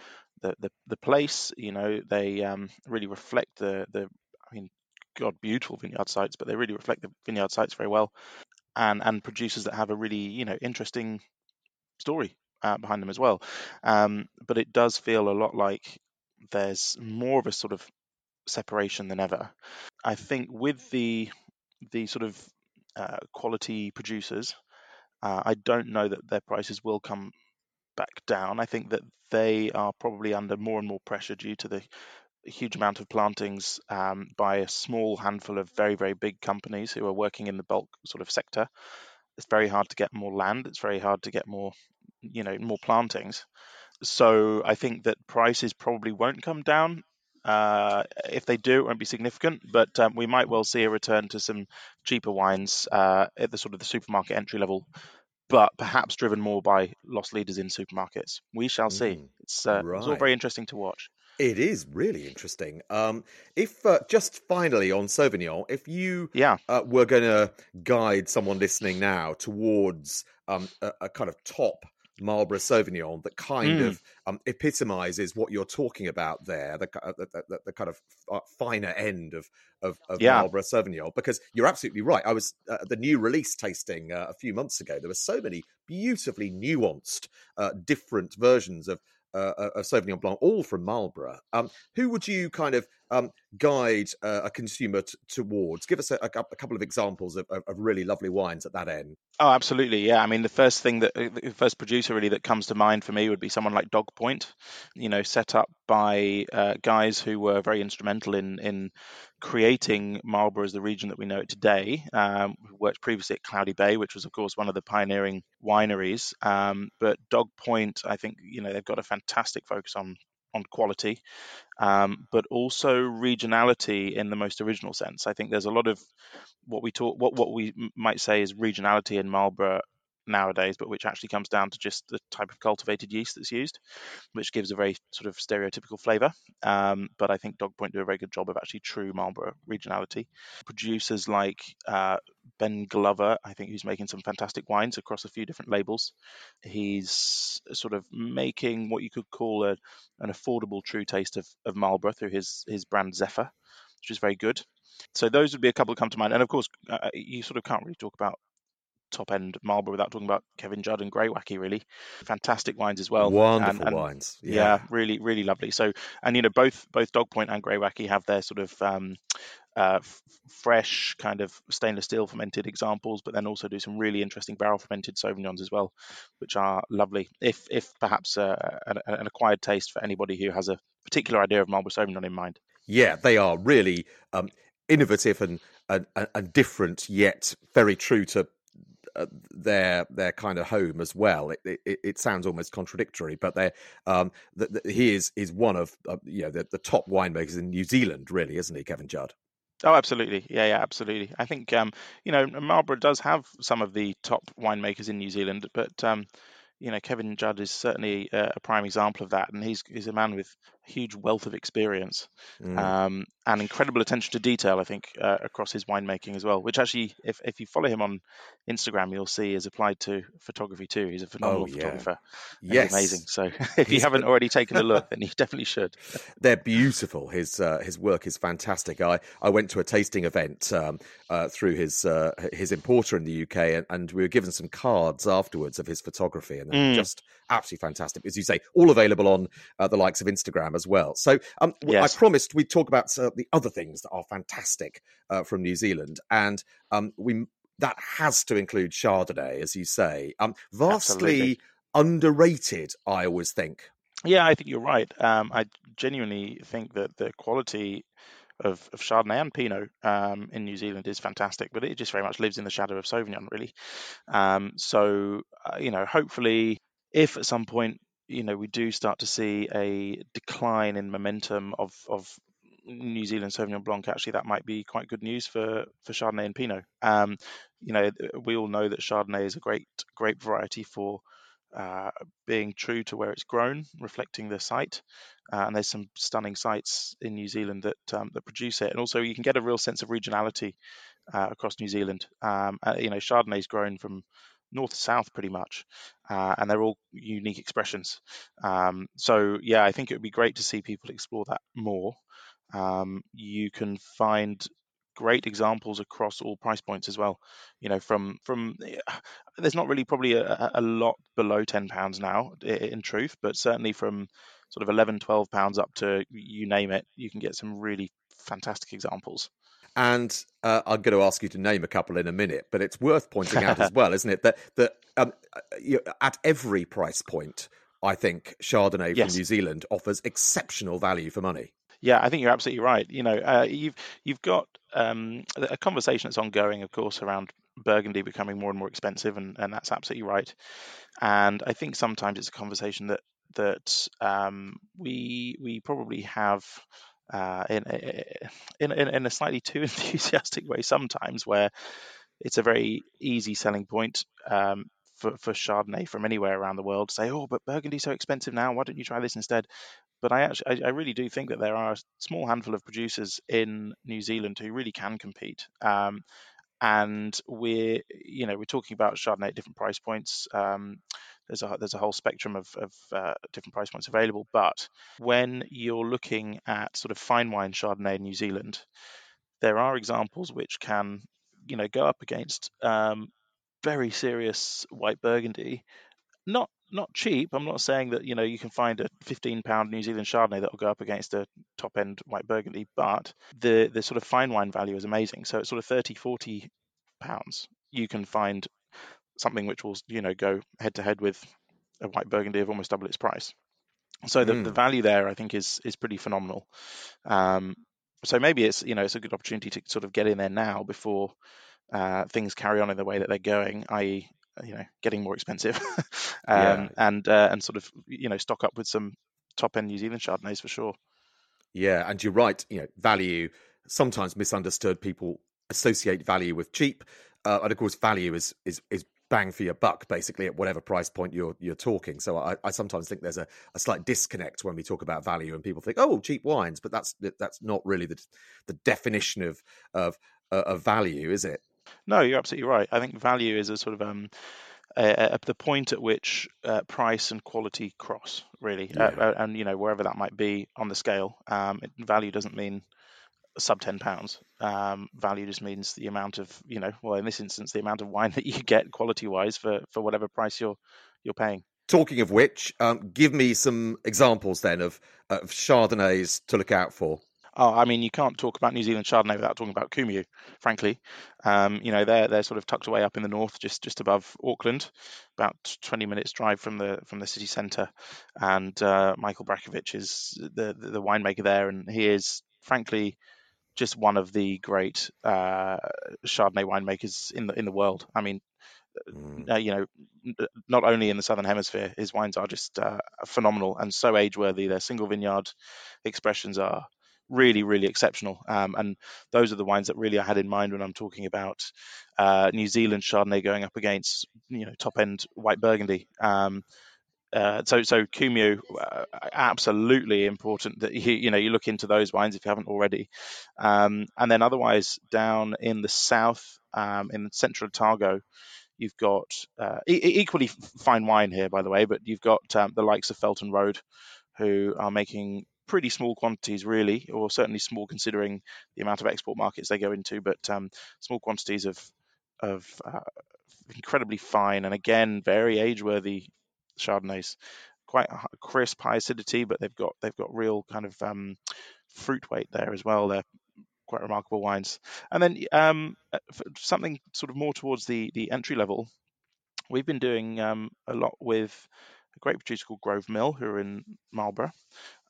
the the, the place. You know, they um, really reflect the the. I mean, God, beautiful vineyard sites, but they really reflect the vineyard sites very well and and producers that have a really you know interesting story uh, behind them as well. Um, but it does feel a lot like there's more of a sort of separation than ever. I think with the the sort of uh, quality producers, uh, I don't know that their prices will come back down. I think that they are probably under more and more pressure due to the huge amount of plantings um, by a small handful of very, very big companies who are working in the bulk sort of sector. It's very hard to get more land. It's very hard to get more, you know, more plantings. So I think that prices probably won't come down. Uh, if they do, it won't be significant, but um, we might well see a return to some cheaper wines uh, at the sort of the supermarket entry level, but perhaps driven more by lost leaders in supermarkets. We shall see. Mm, it's, uh, right. it's all very interesting to watch. It is really interesting. Um, if uh, just finally on Sauvignon, if you yeah. uh, were going to guide someone listening now towards um, a, a, kind of top Marlborough Sauvignon that kind mm. of um, epitomizes what you're talking about there, the, uh, the, the, the kind of uh, finer end of of, of yeah. Marlborough Sauvignon, because you're absolutely right. I was uh, the new release tasting uh, a few months ago. There were so many beautifully nuanced, uh, different versions of uh, uh, of Sauvignon Blanc, all from Marlborough. Um, who would you kind of um, guide uh, a consumer t- towards? Give us a, a, a couple of examples of, of, really lovely wines at that end. Oh, absolutely. Yeah. I mean, the first thing that uh, the first producer really that comes to mind for me would be someone like Dog Point, you know, set up by uh, guys who were very instrumental in in creating Marlborough as the region that we know it today. Um, worked previously at Cloudy Bay, which was, of course, one of the pioneering wineries. Um, but Dog Point, I think, you know, they've got a fantastic focus on on quality, um, but also regionality in the most original sense. I think there's a lot of what we talk, what what we might say is regionality in Marlborough nowadays, but which actually comes down to just the type of cultivated yeast that's used, which gives a very sort of stereotypical flavour. Um, but I think Dog Point do a very good job of actually true Marlborough regionality. Producers like uh, Ben Glover, I think, who's making some fantastic wines across a few different labels. He's sort of making what you could call a, an affordable true taste of, of Marlborough through his his brand Zephyr, which is very good. So those would be a couple that come to mind. And of course, uh, you sort of can't really talk about top end Marlborough without talking about Kevin Judd and Greywacke. Really fantastic wines as well. Wonderful and, and, wines. Yeah. yeah. really, really lovely. So, and you know, both both Dog Point and Greywacke have their sort of um, uh, f- fresh kind of stainless steel fermented examples, but then also do some really interesting barrel fermented Sauvignons as well, which are lovely. If if perhaps uh, an, an, acquired taste for anybody who has a particular idea of Marlborough Sauvignon in mind. Yeah, they are really um, innovative and, and and different, yet very true to uh, their their kind of home as well. It, it, it sounds almost contradictory, but they um, the, the, he is is one of uh, you know the, the top winemakers in New Zealand, really, isn't he, Kevin Judd? Oh, absolutely. Yeah, yeah, absolutely. I think um, you know Marlborough does have some of the top winemakers in New Zealand, but um, you know, Kevin Judd is certainly a, a prime example of that, and he's he's a man with huge wealth of experience mm. um, and incredible attention to detail. I think uh, across his winemaking as well, which actually, if if you follow him on Instagram, you'll see is applied to photography too. He's a phenomenal oh, yeah. photographer. Yes, amazing. So if you haven't already taken a look, then you definitely should. They're beautiful. His uh, his work is fantastic. I I went to a tasting event um, uh, through his uh, his importer in the UK, and, and, we were given some cards afterwards of his photography, and mm. just absolutely fantastic. As you say, all available on uh, the likes of Instagram as well. So um, yes. I promised we'd talk about uh, the other things that are fantastic uh, from New Zealand, and um, we that has to include Chardonnay, as you say. Um, vastly Absolutely. underrated, I always think. Yeah, I think you're right. Um, I genuinely think that the quality of, of Chardonnay and Pinot um, in New Zealand is fantastic, but it just very much lives in the shadow of Sauvignon, really. Um, so, uh, you know, hopefully, if at some point, you know, we do start to see a decline in momentum of, of New Zealand Sauvignon Blanc, actually, that might be quite good news for for Chardonnay and Pinot. Um, you know, we all know that Chardonnay is a great grape variety for uh, being true to where it's grown, reflecting the site. Uh, and there's some stunning sites in New Zealand that um, that produce it, and also you can get a real sense of regionality uh, across New Zealand. Um, uh, you know, Chardonnay is grown from north to south pretty much, uh, and they're all unique expressions. Um, so yeah, I think it would be great to see people explore that more. Um, you can find great examples across all price points as well. You know, from from there's not really probably a, a lot below ten pounds now, in truth, but certainly from sort of 11, 12 pounds up to you name it, you can get some really fantastic examples. And uh, I'm going to ask you to name a couple in a minute, but it's worth pointing out as well, isn't it, that that um, you, at every price point, I think Chardonnay yes. from New Zealand offers exceptional value for money. Yeah, I think you're absolutely right. You know, uh, you've you've got um, a conversation that's ongoing, of course, around Burgundy becoming more and more expensive, and, and that's absolutely right. And I think sometimes it's a conversation that that um, we we probably have uh, in, in, in in a slightly too enthusiastic way sometimes, where it's a very easy selling point um, for for Chardonnay from anywhere around the world. Say, oh, but Burgundy's so expensive now. Why don't you try this instead? But I actually, I, I, really do think that there are a small handful of producers in New Zealand who really can compete. Um, and we're, you know, we're talking about Chardonnay at different price points. Um, there's a there's a whole spectrum of, of uh, different price points available. But when you're looking at sort of fine wine Chardonnay in New Zealand, there are examples which can, you know, go up against um, very serious white Burgundy. Not not cheap. I'm not saying that you know you can find a 15 pound New Zealand Chardonnay that will go up against a top end white Burgundy, but the the sort of fine wine value is amazing. So it's sort of 30, 40 pounds. You can find something which will you know go head to head with a white Burgundy of almost double its price. So the, mm. the value there, I think, is is pretty phenomenal. Um, so maybe it's you know it's a good opportunity to sort of get in there now before uh, things carry on in the way that they're going, i.e., you know, getting more expensive, um, yeah. and uh, and sort of you know stock up with some top end New Zealand Chardonnays for sure. Yeah, and you're right. You know, value sometimes misunderstood. People associate value with cheap, uh, and of course, value is is is bang for your buck, basically at whatever price point you're you're talking. So I, I sometimes think there's a, a slight disconnect when we talk about value, and people think, oh, cheap wines, but that's that's not really the the definition of of uh, of value, is it? No, you're absolutely right. I think value is a sort of um, uh, the point at which uh, price and quality cross, really, yeah. uh, and you know wherever that might be on the scale. Um, it, value doesn't mean sub 10 pounds um, value just means the amount of you know well in this instance the amount of wine that you get quality wise for for whatever price you're you're paying talking of which um, give me some examples then of of chardonnays to look out for Oh, I mean, you can't talk about New Zealand Chardonnay without talking about Kumeu, frankly. Um, you know, they're they're sort of tucked away up in the north, just just above Auckland, about 20 minutes drive from the from the city centre. And uh, Michael Brajkovich is the, the winemaker there, and he is frankly just one of the great uh, Chardonnay winemakers in the in the world. I mean, mm. uh, you know, not only in the southern hemisphere, his wines are just uh, phenomenal and so age worthy. Their single vineyard expressions are really, really exceptional. Um, and those are the wines that really I had in mind when I'm talking about uh, New Zealand Chardonnay going up against, you know, top end white Burgundy. Um, uh, so, so Kumeu, uh, absolutely important that you, you know you look into those wines if you haven't already, um, and then otherwise down in the south, um, in central Otago, you've got uh, e- equally fine wine here, by the way, but you've got um, the likes of Felton Road, who are making pretty small quantities, really, or certainly small considering the amount of export markets they go into, but um, small quantities of of uh, incredibly fine and again very age-worthy Chardonnays. Quite crisp, high acidity, but they've got they've got real kind of um, fruit weight there as well. They're quite remarkable wines. And then um, uh, something sort of more towards the the entry level. We've been doing um, a lot with a great producer called Grove Mill, who are in Marlborough.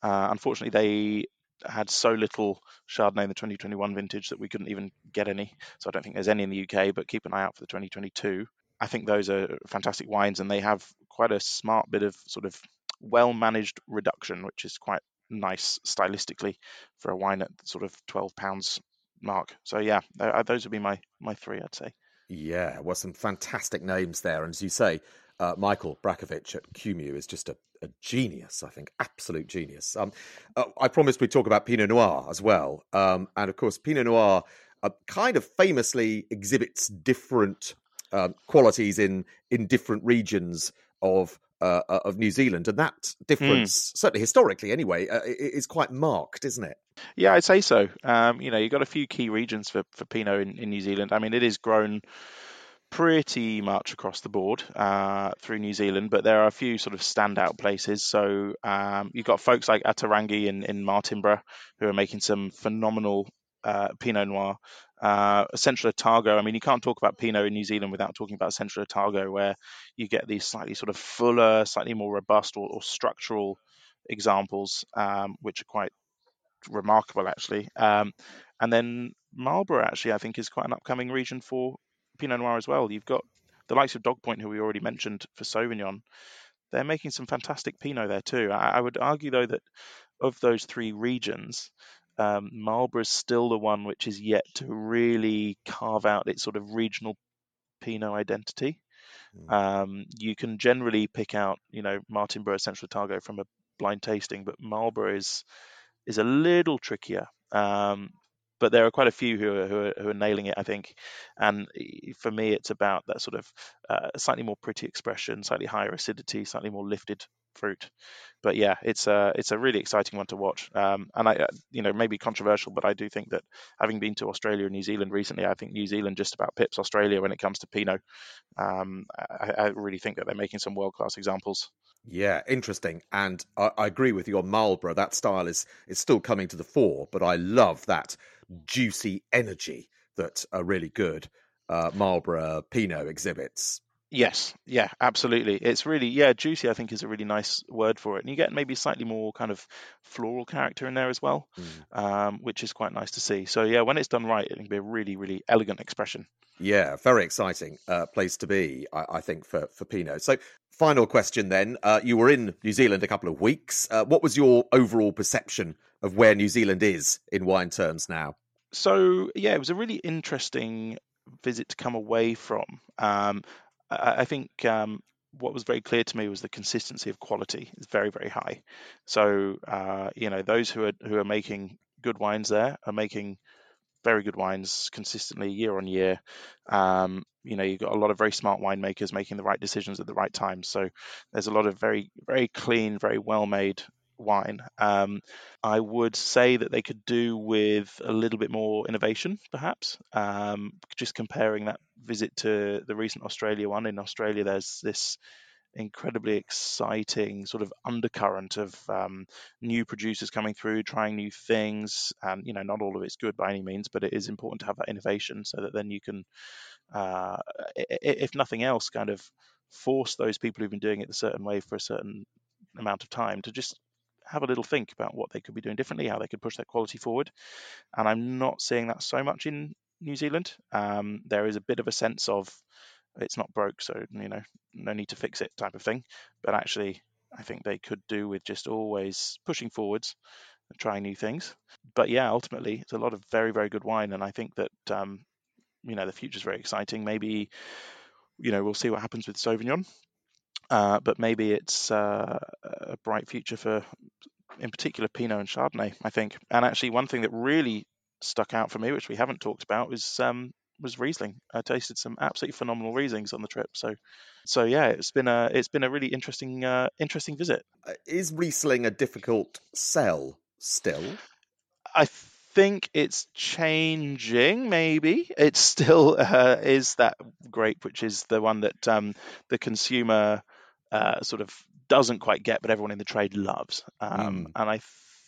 Uh, unfortunately, they had so little Chardonnay in the 2021 vintage that we couldn't even get any. So I don't think there's any in the UK, but keep an eye out for the 2022. I think those are fantastic wines, and they have quite a smart bit of sort of well managed reduction, which is quite nice stylistically for a wine at sort of 12 pounds mark. So yeah, those would be my my three, I'd say. Yeah, well, some fantastic names there, and as you say, uh, Michael Brajkovich at Kumeu is just a, a, genius, I think, absolute genius. Um, uh, I promised we'd talk about Pinot Noir as well. Um, and of course, Pinot Noir uh, kind of famously exhibits different um, qualities in, in different regions of uh, uh, of New Zealand, and that difference, mm. certainly historically anyway, uh, is quite marked, isn't it? Yeah, I'd say so. Um, you know, you've got a few key regions for, for Pinot in, in New Zealand. I mean, it is grown pretty much across the board uh, through New Zealand, but there are a few sort of standout places. So um, you've got folks like Ata Rangi in, in Martinborough who are making some phenomenal uh, Pinot Noir. Uh, Central Otago, I mean, you can't talk about Pinot in New Zealand without talking about Central Otago, where you get these slightly sort of fuller, slightly more robust or, or structural examples, um, which are quite remarkable actually. Um, and then Marlborough, actually, I think is quite an upcoming region for Pinot Noir as well. You've got the likes of Dog Point, who we already mentioned for Sauvignon. They're making some fantastic Pinot there too. I, I would argue though that of those three regions, um, Marlborough is still the one which is yet to really carve out its sort of regional Pinot identity. Mm. Um, you can generally pick out, you know, Martinborough Central Otago from a blind tasting, but Marlborough is is a little trickier. Um, but there are quite a few who are, who are, who are nailing it, I think. And for me, it's about that sort of uh, slightly more pretty expression, slightly higher acidity, slightly more lifted fruit. But yeah, it's a it's a really exciting one to watch. Um, and I, uh, you know, maybe controversial, but I do think that having been to Australia and New Zealand recently, I think New Zealand just about pips Australia when it comes to Pinot. Um, I, I really think that they're making some world class examples. Yeah, interesting, and I, I, agree with you on Marlborough. That style is is still coming to the fore, but I love that juicy energy that a really good uh, Marlborough Pinot exhibits. Yes, yeah, absolutely. It's really yeah, juicy. I think is a really nice word for it, and you get maybe slightly more kind of floral character in there as well, mm. um, which is quite nice to see. So yeah, when it's done right, it can be a really really elegant expression. Yeah, very exciting uh, place to be, I, I, think, for for Pinot. So final question then: uh, You were in New Zealand a couple of weeks. Uh, what was your overall perception of where New Zealand is in wine terms now? So yeah, it was a really interesting visit to come away from. Um, I, I, think um, what was very clear to me was the consistency of quality is very very high. So uh, you know those who are who are making good wines there are making very good wines consistently year on year. Um, you know, you've got a lot of very smart winemakers making the right decisions at the right time. So there's a lot of very, very clean, very well made wine. Um, I would say that they could do with a little bit more innovation, perhaps. Um, just comparing that visit to the recent Australia one. In Australia, there's this incredibly exciting sort of undercurrent of um, new producers coming through, trying new things, and you know, not all of it's good by any means, but it is important to have that innovation so that then you can, uh, if nothing else, kind of force those people who've been doing it a certain way for a certain amount of time to just have a little think about what they could be doing differently, how they could push that quality forward. And I'm not seeing that so much in New Zealand. Um, there is a bit of a sense of it's not broke, so you know, no need to fix it type of thing. But actually, I think they could do with just always pushing forwards and trying new things. But yeah, ultimately, it's a lot of very, very good wine, and I think that um, you know the future is very exciting. Maybe you know we'll see what happens with Sauvignon, uh, but maybe it's uh, a bright future for, in particular, Pinot and Chardonnay. I think, and actually, one thing that really stuck out for me, which we haven't talked about, was um, was Riesling. I tasted some absolutely phenomenal Rieslings on the trip. So, so yeah, it's been a it's been a really interesting uh, interesting visit. Uh, is Riesling a difficult sell still? I think it's changing. Maybe it still uh, is that grape, which is the one that um, the consumer uh, sort of doesn't quite get, but everyone in the trade loves. Um, mm. And I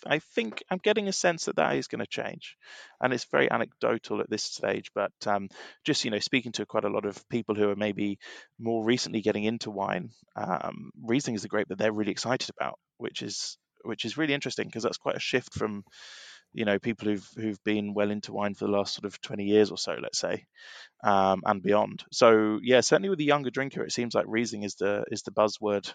I think I'm getting a sense that that is going to change, and it's very anecdotal at this stage. But um, just you know, speaking to quite a lot of people who are maybe more recently getting into wine, um, Riesling is the grape that they're really excited about, which is which is really interesting because that's quite a shift from you know people who've who've been well into wine for the last sort of 20 years or so let's say um, and beyond so yeah certainly with the younger drinker it seems like riesling is the is the buzzword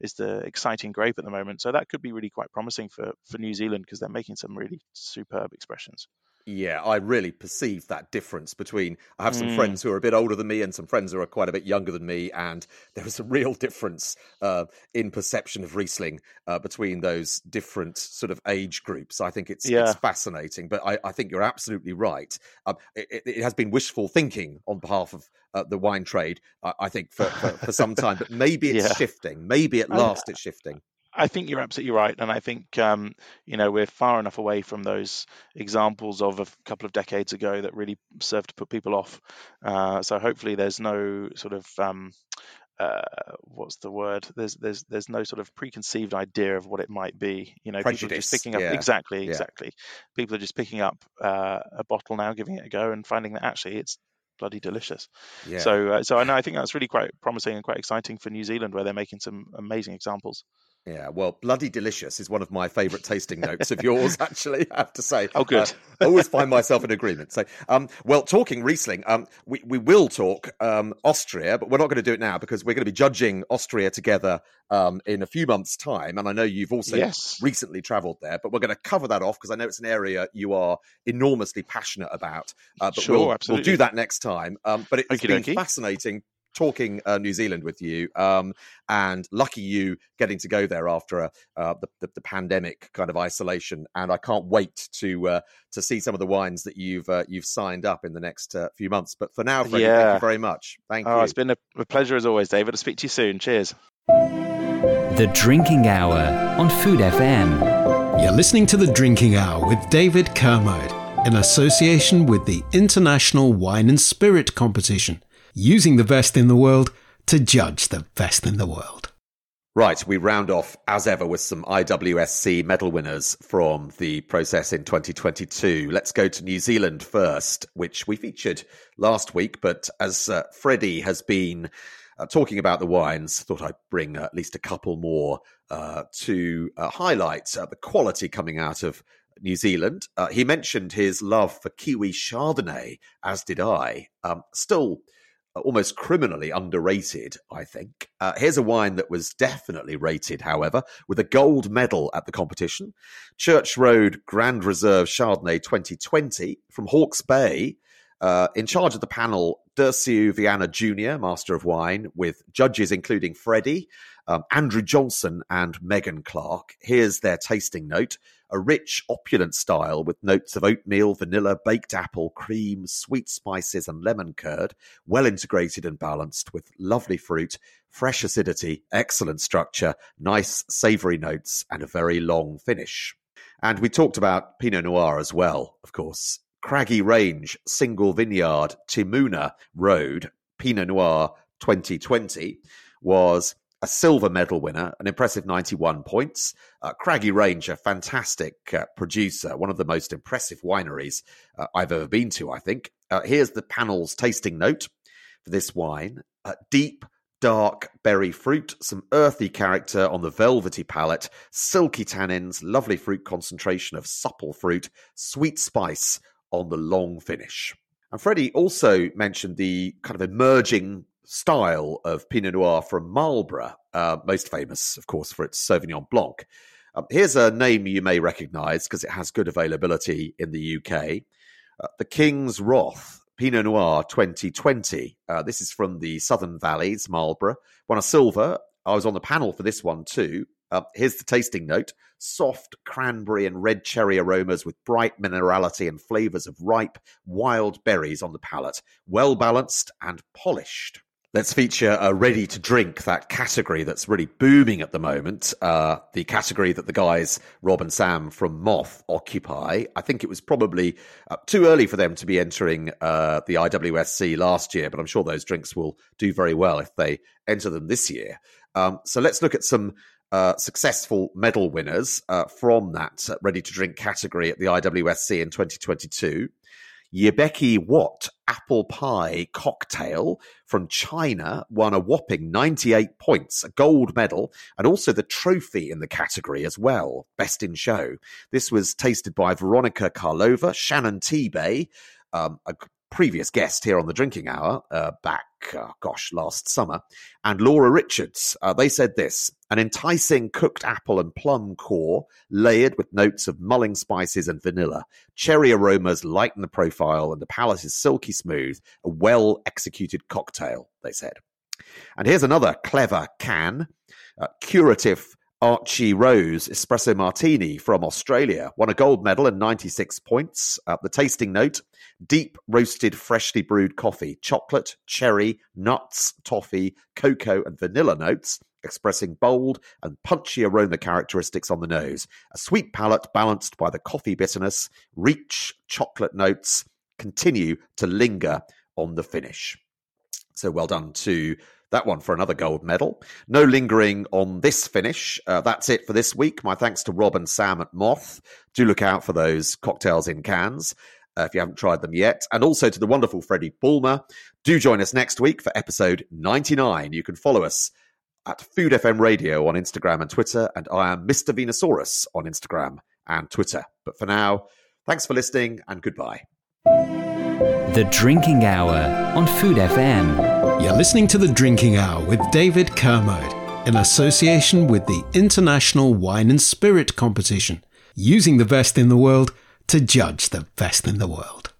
is the exciting grape at the moment. So that could be really quite promising for for New Zealand because they're making some really superb expressions. Yeah, I really perceive that difference between. I have some mm. friends who are a bit older than me and some friends who are quite a bit younger than me, and there is a real difference uh, in perception of Riesling uh, between those different sort of age groups. I think it's, yeah. it's fascinating, but I, I, think you're absolutely right. Um, it, it, has been wishful thinking on behalf of uh, the wine trade, I think, for, for, for, some time, but maybe it's yeah. shifting. Maybe at last it's shifting. I think you're absolutely right, and I think um, you know we're far enough away from those examples of a couple of decades ago that really served to put people off. Uh, so hopefully, there's no sort of um, uh, what's the word? There's there's there's no sort of preconceived idea of what it might be. You know, Prejudice, people are just picking up yeah. exactly, exactly. Yeah. People are just picking up uh, a bottle now, giving it a go, and finding that actually it's bloody delicious. Yeah. So uh, so I know I think that's really quite promising and quite exciting for New Zealand, where they're making some amazing examples. Yeah, well, bloody delicious is one of my favourite tasting notes of yours. Actually, I have to say. Oh, good. Uh, I always find myself in agreement. So, um, well, talking Riesling, um, we we will talk um, Austria, but we're not going to do it now because we're going to be judging Austria together um, in a few months' time. And I know you've also yes. recently travelled there, but we're going to cover that off because I know it's an area you are enormously passionate about. Uh, but sure, we'll, absolutely. we'll do that next time. Um, but it's Okey been dokey. fascinating talking uh, New Zealand with you, um, and lucky you getting to go there after a, uh, the, the, the, pandemic kind of isolation. And I can't wait to uh, to see some of the wines that you've uh, you've signed up in the next uh, few months. But for now, Freddie, yeah. thank you very much. Thank oh, you. It's been a, a pleasure as always, David. I'll speak to you soon. Cheers. The Drinking Hour on Food FM. You're listening to The Drinking Hour with David Kermode in association with the International Wine and Spirit Competition using the best in the world to judge the best in the world. Right, we round off as ever with some IWSC medal winners from the process in 2022. Let's go to New Zealand first, which we featured last week. But as uh, Freddie has been uh, talking about the wines, thought I'd bring uh, at least a couple more uh, to uh, highlight uh, the quality coming out of New Zealand. he mentioned his love for Kiwi Chardonnay, as did I. Um, still almost criminally underrated, I think. Uh, here's a wine that was definitely rated, however, with a gold medal at the competition Church Road Grand Reserve Chardonnay 2020 from Hawke's Bay. Uh, in charge of the panel, Dirceu Viana Jr., Master of Wine, with judges including Freddie, um, Andrew Johnson, and Megan Clark. Here's their tasting note a rich, opulent style with notes of oatmeal, vanilla, baked apple, cream, sweet spices, and lemon curd, well integrated and balanced with lovely fruit, fresh acidity, excellent structure, nice savory notes, and a very long finish. And we talked about Pinot Noir as well, of course. Craggy Range, Single Vineyard, Te Muna Road, Pinot Noir 2020 was a silver medal winner, an impressive 91 points. Uh, Craggy Range, a fantastic uh, producer, one of the most impressive wineries uh, I've ever been to, I think. Uh, here's the panel's tasting note for this wine uh, deep, dark berry fruit, some earthy character on the velvety palate, silky tannins, lovely fruit concentration of supple fruit, sweet spice on the long finish. And Freddie also mentioned the kind of emerging style of Pinot Noir from Marlborough, uh, most famous, of course, for its Sauvignon Blanc. Um, here's a name you may recognize because it has good availability in the UK. Uh, the King's Wrath Pinot Noir 2020. Uh, this is from the Southern Valleys, Marlborough. Won a silver. I was on the panel for this one too. Uh, here's the tasting note soft cranberry and red cherry aromas with bright minerality and flavors of ripe, wild berries on the palate. Well balanced and polished. Let's feature a ready to drink, that category that's really booming at the moment. Uh, the category that the guys, Rob and Sam from Moth, occupy. I think it was probably uh, too early for them to be entering uh, the IWSC last year, but I'm sure those drinks will do very well if they enter them this year. Um, so let's look at some uh, successful medal winners uh, from that uh, ready to drink category at the IWSC in 2022. Yebeki Watt apple pie cocktail from China won a whopping 98 points, a gold medal, and also the trophy in the category as well, best in show. This was tasted by Veronica Karlova, Shannon Bay, um, a previous guest here on the Drinking Hour uh, back, uh, gosh, last summer, and Laura Richards. Uh, they said this an enticing cooked apple and plum core layered with notes of mulling spices and vanilla. Cherry aromas lighten the profile, and the palate is silky smooth. A well executed cocktail, they said. And here's another clever can. Uh, curative Archie Rose Espresso Martini from Australia won a gold medal and 96 points. Uh, the tasting note deep roasted, freshly brewed coffee, chocolate, cherry, nuts, toffee, cocoa, and vanilla notes, expressing bold and punchy aroma characteristics on the nose. A sweet palate balanced by the coffee bitterness, rich chocolate notes continue to linger on the finish. So well done to that one for another gold medal. No lingering on this finish. Uh, that's it for this week. My thanks to Rob and Sam at Moth. Do look out for those cocktails in cans. Uh, if you haven't tried them yet, and also to the wonderful Freddie Bulmer. Do join us next week for episode 99. You can follow us at Food FM Radio on Instagram and Twitter, and I am Mr. Vinosaurus on Instagram and Twitter. But for now, thanks for listening and goodbye. The Drinking Hour on Food FM. You're listening to The Drinking Hour with David Kermode in association with the International Wine and Spirit Competition, using the best in the world to judge the best in the world.